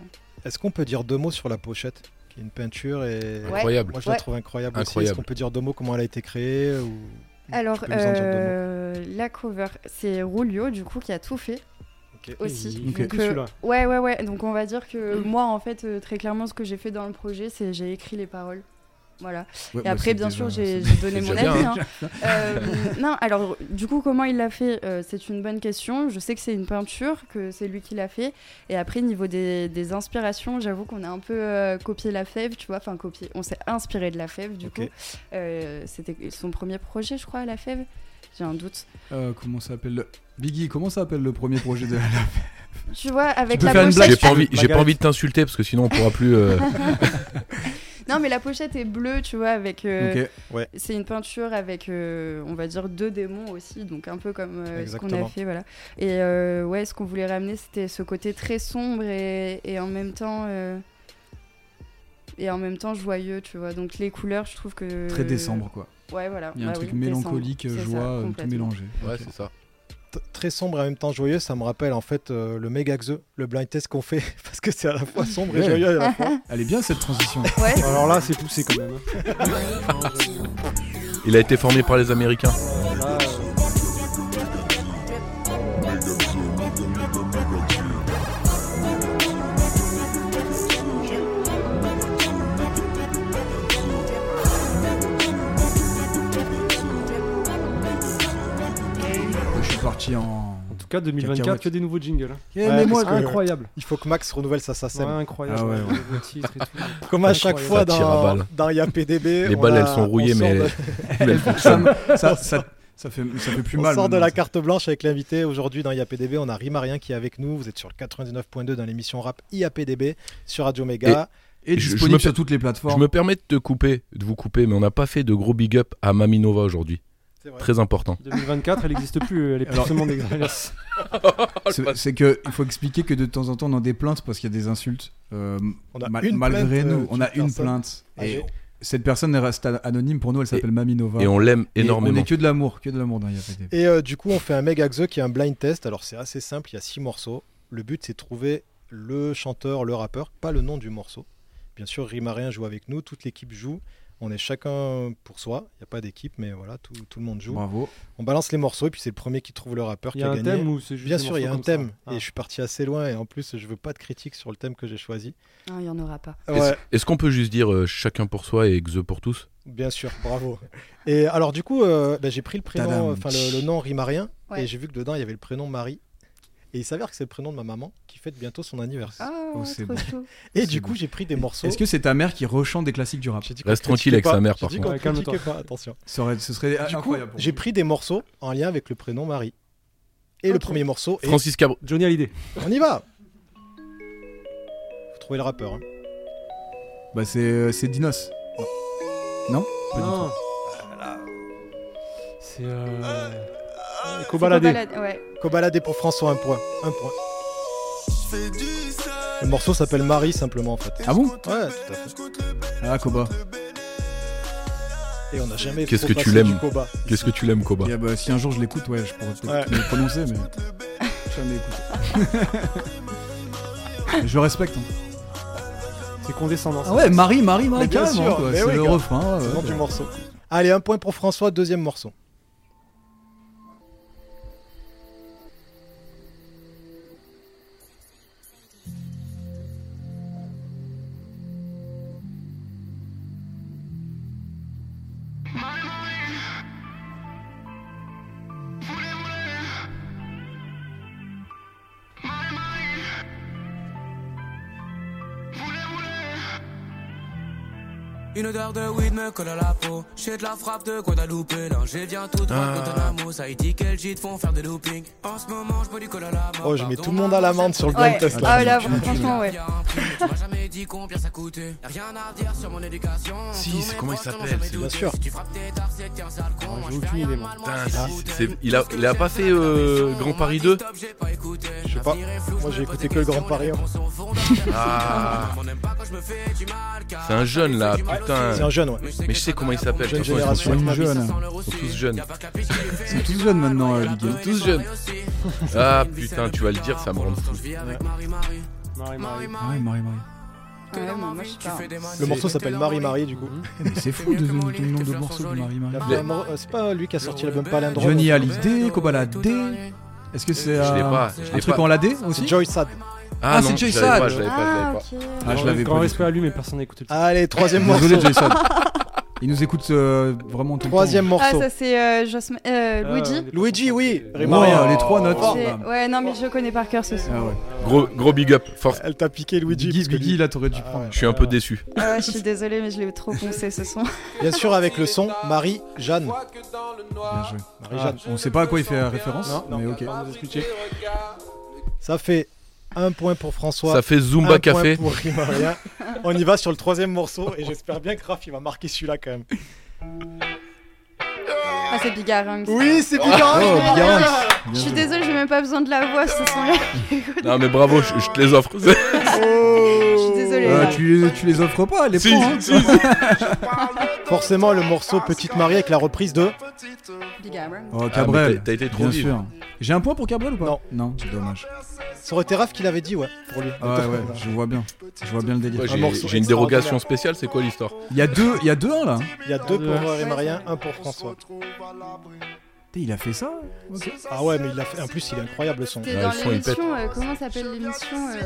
Est-ce qu'on peut dire deux mots sur la pochette qui est une peinture et. Incroyable. Moi je la trouve incroyable, aussi. Incroyable. Est-ce qu'on peut dire deux mots comment elle a été créée ou... Alors, deux mots euh, la cover, c'est Rulio, du coup, qui a tout fait. Aussi. Donc, euh, ouais, ouais, ouais. Donc, on va dire que moi, en fait, euh, très clairement, ce que j'ai fait dans le projet, c'est j'ai écrit les paroles. Voilà. Ouais, et bah, après, bien déjà- sûr, j'ai donné mon avis. hein. hein. Euh, non, alors, du coup, comment il l'a fait euh, C'est une bonne question. Je sais que c'est une peinture, que c'est lui qui l'a fait. Et après, niveau des, des inspirations, j'avoue qu'on a un peu euh, copié la fève, tu vois. Enfin, copié. On s'est inspiré de la fève, du coup. Euh, C'était son premier projet, je crois, la fève. J'ai un doute. Euh, comment ça s'appelle le... Biggie, comment ça s'appelle le premier projet de la Tu vois, avec peux la faire une pochette. blague J'ai pas envie, j'ai pas envie de t'insulter parce que sinon on pourra plus. Non, mais la pochette est bleue, tu vois, avec. euh, Ok. Ouais. C'est une peinture avec, euh, on va dire, deux démons aussi, donc un peu comme euh, ce qu'on a fait, voilà. Et euh, ouais, ce qu'on voulait ramener, c'était ce côté très sombre et, et en même temps. euh, et en même temps joyeux, tu vois. Donc les couleurs, je trouve que. Très décembre, quoi. Ouais, voilà. Il y a un Bah truc oui, mélancolique, décembre, joie, ça, tout mélangé. Ouais, c'est ça. Très sombre et en même temps joyeux, ça me rappelle en fait euh, le méga Xe, le blind test qu'on fait, parce que c'est à la fois sombre et joyeux à la fois. Elle est bien cette transition. Alors là, c'est poussé quand même. hein. Il a été formé par les Américains. Cas, 2024, Cacahuète. que des nouveaux jingles. hein. Eh, mais moi, c'est incroyable. Il faut que Max renouvelle sa SACEM. Ouais, incroyable. Ah ouais, ouais. Le titre et tout. Comme à chaque fois dans, IAPDB. Les on balles, a- elles sont rouillées, on mais- de- mais elles ça, ça, ça, ça fait, ça fait plus on mal. sort de la carte blanche avec l'invité. Aujourd'hui dans IAPDB, on a Rimarien qui est avec nous. Vous êtes sur le 99.2 dans l'émission rap IAPDB sur Radio Méga. Et Je- je disponible me sur toutes les plateformes. Je me permets de te couper, de vous couper, mais on n'a pas fait de gros big up à Maminova aujourd'hui. Très important. 2024, elle n'existe plus. Elle est plus seulement dégueulasse. C'est- C'est que il faut expliquer que de temps en temps on a des plaintes parce qu'il y a des insultes. euh, On a mal- une malgré plainte, nous, euh, on a une personne plainte. Et cette personne reste a- anonyme pour nous, elle s'appelle Maminova. et on l'aime Et énormément. On est que de l'amour, que de l'amour dans. Et euh, du coup, on fait un méga Xe qui est un blind test. Alors c'est assez simple, il y a six morceaux. Le but c'est de trouver le chanteur, le rappeur, pas le nom du morceau. Bien sûr, Rimarien joue avec nous, toute l'équipe joue. On est chacun pour soi, il n'y a pas d'équipe, mais voilà, tout, tout le monde joue. Bravo. On balance les morceaux et puis c'est le premier qui trouve le rappeur Il y qui a a un gagné. thème ou c'est juste Bien sûr, il y a un thème Ah. et je suis parti assez loin et en plus je veux pas de critique sur le thème que j'ai choisi. Non, il n'y en aura pas. Est-ce Ouais, est-ce qu'on peut juste dire euh, chacun pour soi et Xe pour tous? Bien sûr, bravo. Et alors du coup, euh, bah, j'ai pris le prénom, enfin le, le nom Rimarien Ouais. et j'ai vu que dedans il y avait le prénom Marie. Et il s'avère que c'est le prénom de ma maman qui fête bientôt son anniversaire. Ah, Oh, c'est trop bon. chaud. Et du bon. coup, j'ai pris des morceaux. Est-ce que c'est ta mère qui rechante des classiques du rap Reste tranquille avec sa mère, par contre. Ouais, pas, attention. Ça aurait- Ce serait Du coup, j'ai pris des morceaux en lien avec le prénom Marie. Et le premier morceau est... Francis Cabro. Johnny Hallyday. On y va Faut trouver le rappeur. hein. Bah c'est euh, c'est Dinos. Non Pas du Non. tout. C'est. Euh... Ouais. Cobaladé pour François, un point. Un point. Le morceau s'appelle Marie simplement en fait. Ah bon Ouais, tout à fait. Ah Koba. Et on n'a jamais Qu'est-ce que tu l'aimes. Qu'est-ce que tu l'aimes, Koba Et, ah bah, si un jour je l'écoute, ouais, je pourrais peut-être Ouais. le prononcer, mais jamais écouté. je respecte. hein. C'est condescendant. Ah ouais, Marie, Marie, Marie, C'est oui, le gars. refrain. C'est le ouais, nom ouais. du morceau. Allez, un point pour François, deuxième morceau. Une odeur de weed me colle à la peau. J'ai de la frappe de Guadeloupe. Là, j'ai viens tout droit Ah. de Guantanamo. Haïti, quel gîte font faire des loopings. En ce moment, je bois du col à la mort. Oh, je mets tout le monde à l'amende sur le blind Ouais. test Ah là. là, franchement, ouais. Tu m'as jamais dit combien ça coûtait. Rien à dire sur mon éducation. Si, c'est comment il s'appelle c'est- Bien sûr. Tu frappes tes tarses, c'est un sale con. Moi, je aucune idée, moi. Putain, c'est- c'est- il, a, il a pas fait euh, Grand Paris 2 Je sais pas. Moi j'ai écouté que le Grand Paris. hein. Ah C'est un jeune là, putain. C'est un jeune, ouais. Mais je sais comment il s'appelle. Jeune façon, ils sont génération. tous- Jeune. Ils sont tous jeunes. Ils sont tous jeunes maintenant, euh, Ligue. Ils sont tous jeunes. Ah putain, tu vas le dire, ça me rend fou. Marie Marie. Marie, Marie. Ouais, moi, pas. Le morceau s'appelle Marie Marie du coup. Mais c'est fou de, de- de- le nombre de morceaux de Marie, Marie. C'est pas lui qui a sorti l'album Palindrome. Johnny. Hallyday, Kobala D. Est-ce que c'est Je l'ai euh, pas, je un l'ai truc pas. en LAD aussi C'est Joy Sad. Ah, Ah, non, c'est Joy je l'avais Sad. pas, je l'avais pas, je l'avais Ah, pas. Ah, je l'avais Grand respect à lui, mais personne n'écoute le Allez, troisième morceau. Désolé, Jason. Il nous écoute euh, vraiment tout le Troisième temps. Ah, morceau. ça c'est euh, Josma- euh, Luigi. Luigi, oui. Wow, les trois notes. Ouais, non, mais je connais par cœur ce son. Ah ouais. Gros, gros big up, force. Elle t'a piqué Luigi. Biggie, parce que Biggie, lui- là, t'aurais dû Ah prendre. Je suis un peu déçu. Ah ouais, je suis désolée, mais je l'ai trop poncé ce son. Bien sûr, avec le son Marie Jeanne. Bien joué. Marie Jeanne. On sait pas à quoi il fait référence, Non, mais ok. Ça fait un point pour François. Ça fait un Zumba point Café. pour Rimaria. On y va sur le troisième morceau et j'espère bien que Raph il va marquer celui-là quand même. Ah, c'est Bigarang. Oui, c'est Oh, Bigarang. Bigarang. Je suis désolée, j'ai même pas besoin de la voix ce son-là. Non mais bravo, je, je te les offre. Je suis désolée. Euh, tu, les, tu les offres pas, les Si, prends. hein. si, Forcément, le morceau Petite Marie avec la reprise de. Bigarang. Oh, Ah, Cabrel. t'as- été trop Bien sûr. J'ai un point pour Cabrel ou pas? Non. Non, c'est dommage. Ça aurait été Raph qui l'avait dit, ouais, pour lui. Ah ouais, ouais, je vois bien. Je vois bien le délire. Ouais, Un j'ai- une dérogation spéciale, c'est quoi l'histoire Il y a deux, il y a deux 1 là. Il y a deux pour Ouais. Rimaria, un pour François. Il a fait ça. Ah ouais, mais il a fait. En plus, il est incroyable le son. Ouais, dans le son, il pète. l'émission, euh, comment s'appelle l'émission euh,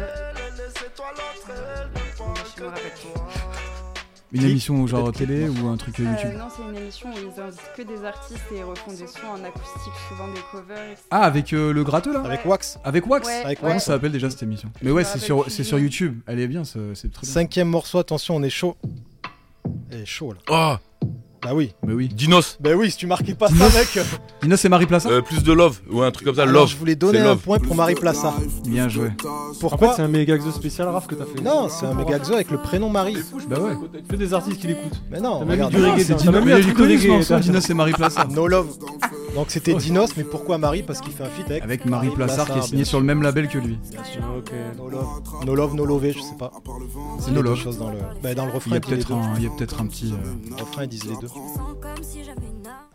Je me rappelle plus. Une Clip, émission genre télé ou un truc Euh, YouTube non, c'est une émission où ils invitent que des artistes et ils refont des sons en acoustique, souvent des covers. etc. Ah, avec euh, le gratteux là Avec Wax. Avec Wax Ouais, Avec Comment Wax. ça s'appelle déjà cette émission Mais Je ouais, c'est sur, c'est sur. YouTube. Elle est bien, ce- c'est très bien. Cinquième morceau, attention, on est chaud. Elle est chaud là. Oh Bah oui. Bah oui. Dinos Bah oui, si tu marquais pas ça, Dinos. mec. Nina, c'est Marie Plaça Euh, Plus de love, ou un truc comme ça, Alors, love. je voulais donner un love. point pour Marie Plaça. Bien joué. En fait, Pourquoi c'est un méga exo spécial Raph que t'as fait. Non, c'est un méga exo avec le prénom Marie. Bah ouais. Que des artistes qui l'écoutent. Mais non, T'as même du reggae C'est Dinos. Dinos, c'est Marie Plaça. No Love. Donc c'était Dinos, mais pourquoi Marie? Parce qu'il fait un feat avec. Avec Marie Plassard qui est bien signé sûr. sur le même label que lui. Ok. No Love. No Love, No Love, je sais pas. C'est Il y No Love. dans le, bah, dans le Il y refrain. a peut-être un, il y a peut-être un petit. euh, Le refrain, ils disent les deux.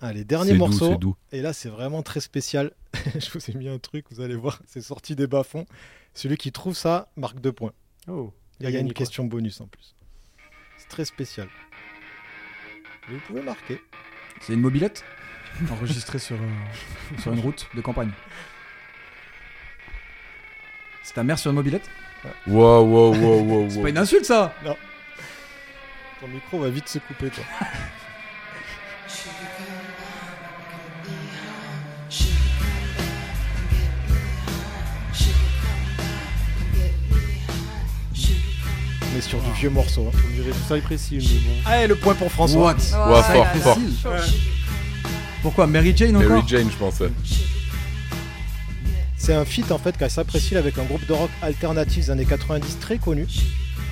Allez, dernier C'est doux, morceau. c'est doux. Et là, c'est vraiment très spécial. je vous ai mis un truc, vous allez voir. C'est sorti des bas-fonds. Celui qui trouve ça marque deux points. Oh. Il y a une quoi question bonus en plus. C'est très spécial. Vous pouvez marquer. C'est une mobilette enregistrée sur, euh, sur une route de campagne. C'est ta mère sur une mobilette Wow, wow, wow, wow, C'est wow. pas une insulte ça Ton micro va vite se couper, toi. On est sur du vieux morceau. hein. On dirait tout ça est précis, mais bon. Allez, le point pour François. What Oh, Ouais, là fort, là. fort. Pourquoi Mary Jane encore Mary Jane, je pense. ouais. C'est un feat en fait qu'elle s'apprécie avec un groupe de rock alternatif des années 90 très connu.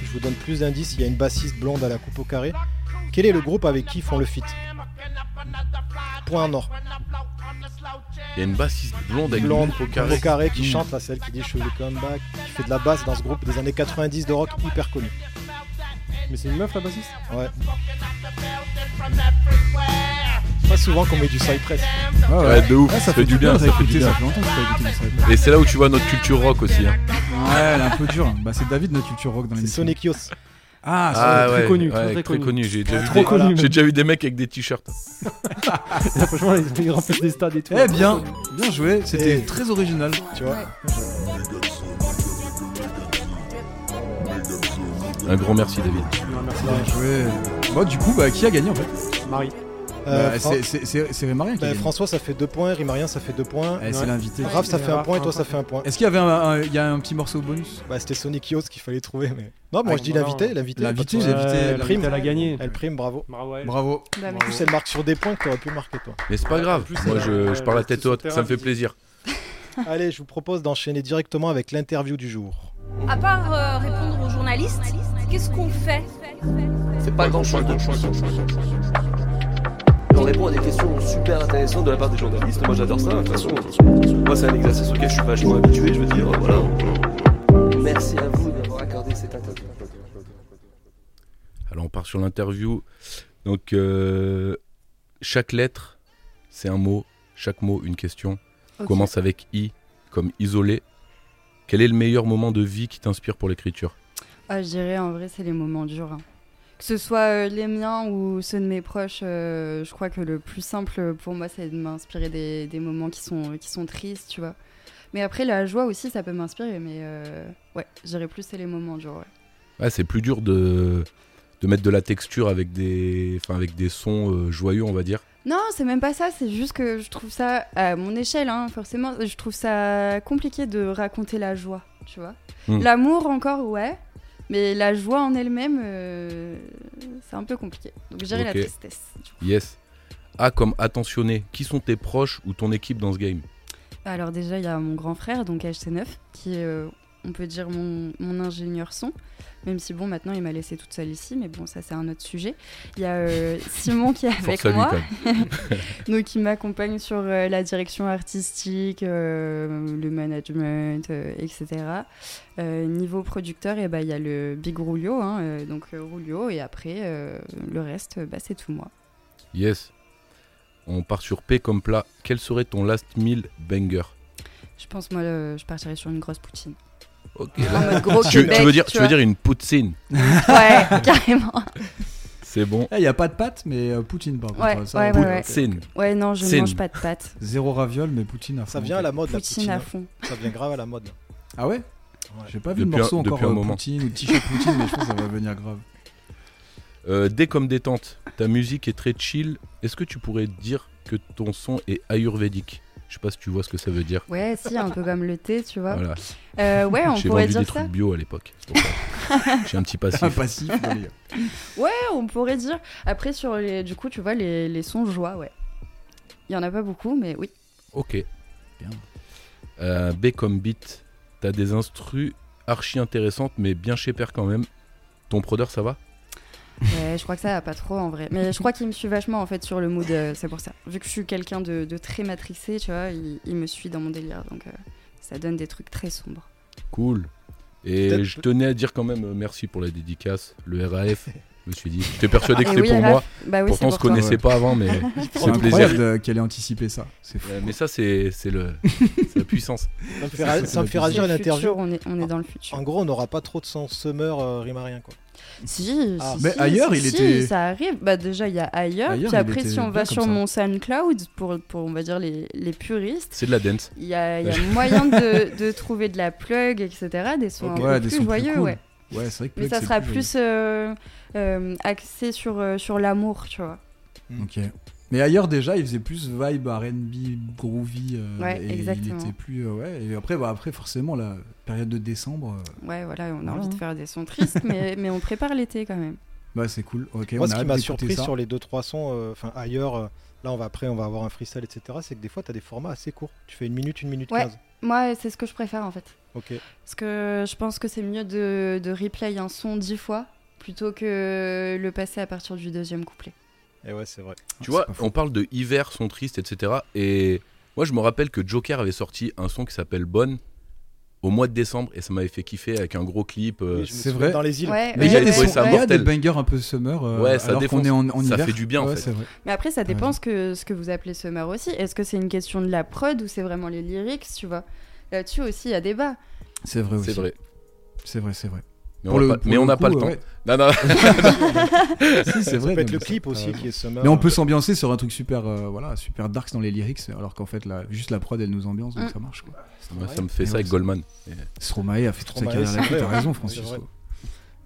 Je vous donne plus d'indices, il y a une bassiste blonde à la coupe au carré. Quel est le groupe avec qui ils font le feat? Point en or. Il y a une bassiste blonde avec Blonde au carré. carré qui Mm. chante, là, celle qui dit Je veux comeback, qui fait de la basse dans ce groupe des années 90 de rock hyper connu. Mais c'est une meuf la bassiste? Ouais. Pas souvent qu'on met du Cypress. Ouais, Ouais, de ouf, Ouais, ça fait du bien, ça fait du bien. ça fait longtemps que du Cypress. Et c'est là où tu vois notre culture rock aussi. hein. Ouais, elle est un peu dure. Bah, c'est David, notre culture rock dans C'est l'émission. Sonic Youth. Ah, Ah très ouais, connu, ouais, très, très connu. J'ai déjà, vu des- connu, même. j'ai déjà vu des mecs avec des t-shirts. Franchement, ils, remplissent des stades et tout. Eh bien, bien joué. C'était Et- très original. Tu vois Un grand merci, David. Non, merci. Bien joué. Bon, du coup, bah, qui a gagné en fait? Marie. Euh, Bah, c'est- Rémarien qui Bah. François, ça fait 2 points. Rimarien, ça fait 2 points. Eh, c'est l'invité. Raph, ça fait un Raph, point et toi, Raph, ça fait un point. Est-ce qu'il y avait un, un- il y a un petit morceau bonus? Bah, c'était Sonic Youth qu'il fallait trouver. Mais... Non, moi Ah, je dis l'invité. L'invité, L'invité, l'invité, Elle prime. elle a gagné. Elle prime, bravo. Bravo. En plus, elle marque sur des points que t'aurais pu marquer, toi. Mais c'est pas grave. Moi, je, parle a tête haute. Ça me fait plaisir. Allez, je vous propose d'enchaîner directement avec l'interview du jour. À part euh, répondre aux journalistes, qu'est-ce qu'on fait? C'est pas grand chose. On répond à des questions super intéressantes de la part des journalistes. Moi j'adore ça. De toute façon, moi c'est un exercice auquel je suis vachement habitué. Je veux dire, voilà. Merci à vous d'avoir accordé cette interview. Alors on part sur l'interview. Donc euh, chaque lettre, c'est un mot. Chaque mot, une question. Commence avec I, comme isolé. Quel est le meilleur moment de vie qui t'inspire pour l'écriture? Ah, je dirais en vrai, c'est les moments durs. hein. Que ce soit euh, les miens ou ceux de mes proches, euh, je crois que le plus simple pour moi, c'est de m'inspirer des, des moments qui sont, qui sont tristes, tu vois. Mais après, la joie aussi, ça peut m'inspirer, mais euh, ouais, je dirais plus c'est les moments durs, ouais. Ouais, c'est plus dur de, de mettre de la texture avec des, enfin, avec des sons euh, joyeux, on va dire. Non, c'est même pas ça, c'est juste que je trouve ça, à mon échelle, hein, forcément, je trouve ça compliqué de raconter la joie, tu vois. Hmm. L'amour encore, ouais, mais la joie en elle-même, euh, c'est un peu compliqué. Donc Ok. la tristesse. Yes. A comme attentionné. Qui sont tes proches ou ton équipe dans ce game? Alors déjà, il y a mon grand frère, donc HC9, qui est, euh, on peut dire, mon, mon ingénieur son. Même si, bon, maintenant, il m'a laissé toute seule ici, mais bon, ça, c'est un autre sujet. Il y a euh, Simon qui est avec moi, donc il m'accompagne sur euh, la direction artistique, euh, le management, etc. Niveau producteur, et bah, il y a le Big Rulio, hein, donc Rulio, et après, le reste, bah, c'est tout moi. Yes. On part sur P comme plat. Quel serait ton last meal banger? Je pense, moi, euh, je partirais sur une grosse poutine. Ok. En mode gros tu, veux dire, tu tu veux dire une poutine Ouais, carrément. C'est bon. Il n'y a pas de pâtes, mais euh, poutine par contre. Ouais, Ça, ouais, ouais. Poutine. Ouais, non, je ne mange pas de pâtes. Zéro raviole, mais poutine à fond. Ça vient à la mode, la Poutine poutine. à hein. fond. Ça vient grave à la mode. Ah ouais? J'ai pas vu Depuis de morceau un- encore depuis un euh, moment. poutine ou t-shirt poutine, mais je pense que ça va venir grave. Euh, D comme détente. Ta musique est très chill. Est-ce que tu pourrais dire que ton son est ayurvédique? Je sais pas si tu vois ce que ça veut dire. Ouais, si, un peu comme le thé, tu vois. Voilà. Euh, ouais, on J'ai pourrait vendu dire des ça. trucs bio à l'époque. ça. J'ai un petit passif. Un passif. Ouais, on pourrait dire. Après, sur les, du coup, tu vois, les, les sons joie, ouais. Il y en a pas beaucoup, mais oui. Ok. Euh, B comme beat. T'as des instrus archi intéressantes, mais bien chez Père quand même. Ton prodeur, ça va? Ouais, je crois que ça va pas trop en vrai. Mais je crois qu'il me suit vachement en fait sur le mood, euh, c'est pour ça. Vu que je suis quelqu'un de, de très matrixé, tu vois, il, il me suit dans mon délire. Donc euh, ça donne des trucs très sombres. Cool. Et je tenais à dire quand même euh, merci pour la dédicace. Le RAF, je me suis dit. J'étais persuadé que Et c'était oui, pour moi. Bah oui, Pourtant, on se connaissait pas avant, mais C'est incroyable plaisir. qu'elle ait anticipé ça. Fou. Euh, mais ça, c'est c'est le c'est la puissance. Ça me fait, ra- ça me fait réagir à C'est le l'interview. on est, on est dans le futur. En gros, on n'aura pas trop de son summer euh, rimarien quoi. Si, Ah. si, Mais si, ailleurs, si, il si, était- ça arrive. Bah déjà, il y a ailleurs. Ailleurs, puis après, si on va sur mon SoundCloud, pour, pour on va dire les, les puristes, C'est de la dance. il y a, moyen de, trouver de la plug, etc. Des sons un peu plus joyeux, ouais. Ouais, c'est vrai que Mais ça sera plus plus euh, euh, axé sur, euh, sur l'amour, tu vois. Ok. Mais ailleurs déjà, il faisait plus vibe R&B groovy. euh, Ouais, et exactement. Il était plus euh, ouais. Et après, bah, après forcément la période de décembre. euh, Ouais, voilà, on a Voilà, envie de faire des sons tristes, mais, mais on prépare l'été quand même. bah c'est cool. Ok. Moi, on ce a qui m'a surpris ça. sur les 2-3 sons, euh, enfin ailleurs, euh, là on va après on va avoir un freestyle, etc. C'est que des fois tu as des formats assez courts. Tu fais une minute, une minute Ouais, 15. moi, c'est ce que je préfère en fait. Parce que je pense que c'est mieux de, de replay un son dix fois plutôt que le passer à partir du deuxième couplet. Et ouais, c'est vrai. Tu vois, on parle de hiver, son triste, etc. Et moi, je me rappelle que Joker avait sorti un son qui s'appelle Bonne au mois de décembre et ça m'avait fait kiffer avec un gros clip. euh, Oui, C'est vrai. Dans les îles. Ouais, Mais il y a J'avais des, trouvé sons- ça il y a des bangers un peu summer. euh, Ouais, ça alors est en, en Ça hiver. fait du bien, en Ouais, fait. vrai. Mais après, ça dépend raison. ce que, ce que vous appelez summer aussi. Est-ce que c'est une question de la prod ou c'est vraiment les lyrics, tu vois? Là-dessus aussi, il y a débat. C'est vrai aussi. C'est vrai. C'est vrai, c'est vrai. Mais Pour on n'a pas, mais le on n'a pas coup, le temps. ouais. Non, non. si, c'est vrai. Ça peut être le mais clip aussi qui est summer. Mais on peut s'ambiancer sur un truc super, euh, voilà, super dark dans les lyrics, alors qu'en fait, là, juste la prod, elle nous ambiance, donc Mm. ça marche. Quoi. Moi, ça me fait Et ça avec Goldman. Et- Stromae a fait toute sa carrière là-dessus, t'as raison, C'est Francis. vrai. quoi.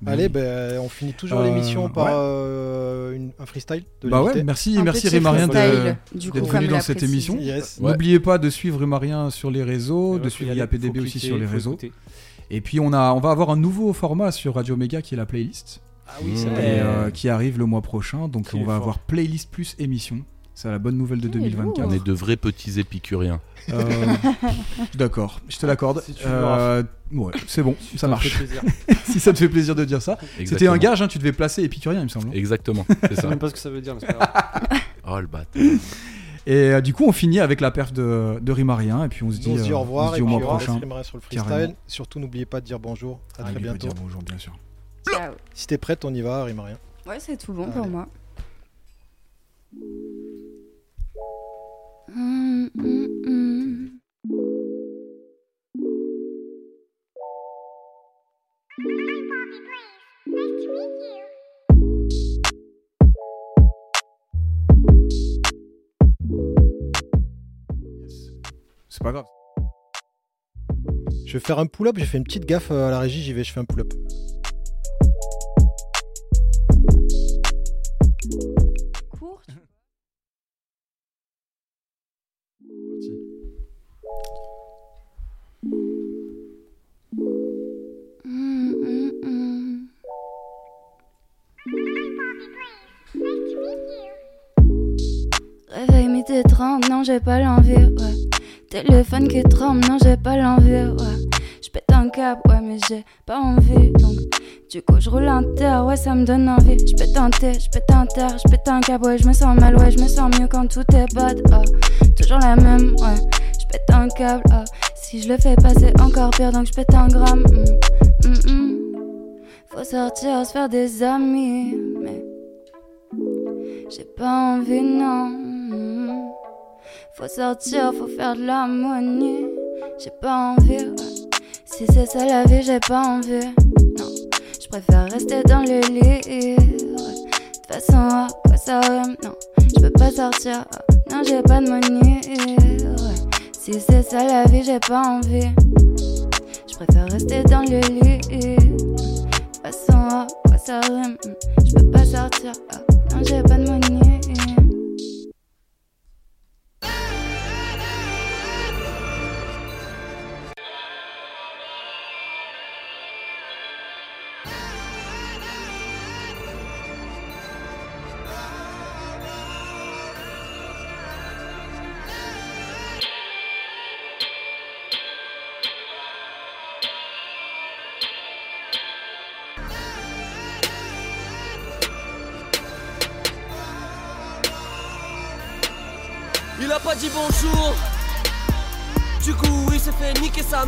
Mais Allez, oui. ben, on finit toujours Euh, l'émission par ouais. euh, une- un freestyle de Bah ouais, merci, Un merci du d'être venu dans cette émission. Yes. Ouais. N'oubliez pas de suivre Rimarien sur les réseaux, Ouais, de suivre IAPDB aussi cliquer, sur les réseaux. écouter. Et puis on, a, on va avoir un nouveau format sur Radio Méga qui est la playlist. Ah oui, c'est Mmh. vrai. et, euh, qui arrive le mois prochain. Donc on va fort. avoir playlist plus émission. C'est la bonne nouvelle de Quel 2024. On est de vrais petits épicuriens. Euh, D'accord, je te l'accorde. Si Euh, ouais, c'est bon, ça Ça marche. si ça te fait plaisir de dire ça. C'était un gage, hein, tu devais placer épicurien, il me semble. Exactement, c'est Je sais ça. même pas ce que ça veut dire, mais. Oh le bâtard. Et euh, du coup, on finit avec la perf de, de Rimarien. Et puis on se dit, on se dit au revoir on se et dit au mois prochain. Sur le freestyle. Carrément. Surtout, n'oubliez pas de dire bonjour. À Ah, très bientôt. dire bonjour, bien sûr. Ciao. Si t'es prête, on y va, Rimarien. Ouais, c'est tout bon pour moi. C'est pas grave. Je vais faire un pull-up. J'ai fait une petite gaffe à la régie. J'y vais, je fais un pull-up. Réveil midi 30, non j'ai pas l'envie, ouais. Téléphone qui tremble, non j'ai pas l'envie, ouais. J'pète un câble, ouais mais j'ai pas envie, donc du coup je roule un terre, ouais ça me donne envie. J'pète un thé, j'pète un terre, j'pète un câble, ouais je me sens mal, ouais je me sens mieux quand tout est bad, ah. Toujours la même, ouais. J'pète un câble, ah. Si je le fais passer encore pire, donc j'pète un gramme. mm, mm, mm. Faut sortir, se faire des amis, mais j'ai pas envie, non. Mm. Faut sortir, faut faire de l'harmonie. J'ai pas envie, ouais. Si c'est ça la vie, j'ai pas envie. Non, je préfère rester dans le lit. De toute façon, à quoi ça rime? Non, je peux pas sortir. Non, j'ai pas de money. ouais. Si c'est ça la vie, j'ai pas envie. Je préfère rester dans le lit. De toute façon, à quoi ça rime? Je peux pas sortir. Non, j'ai pas de money. Bonjour. Du coup, il s'est fait niquer sa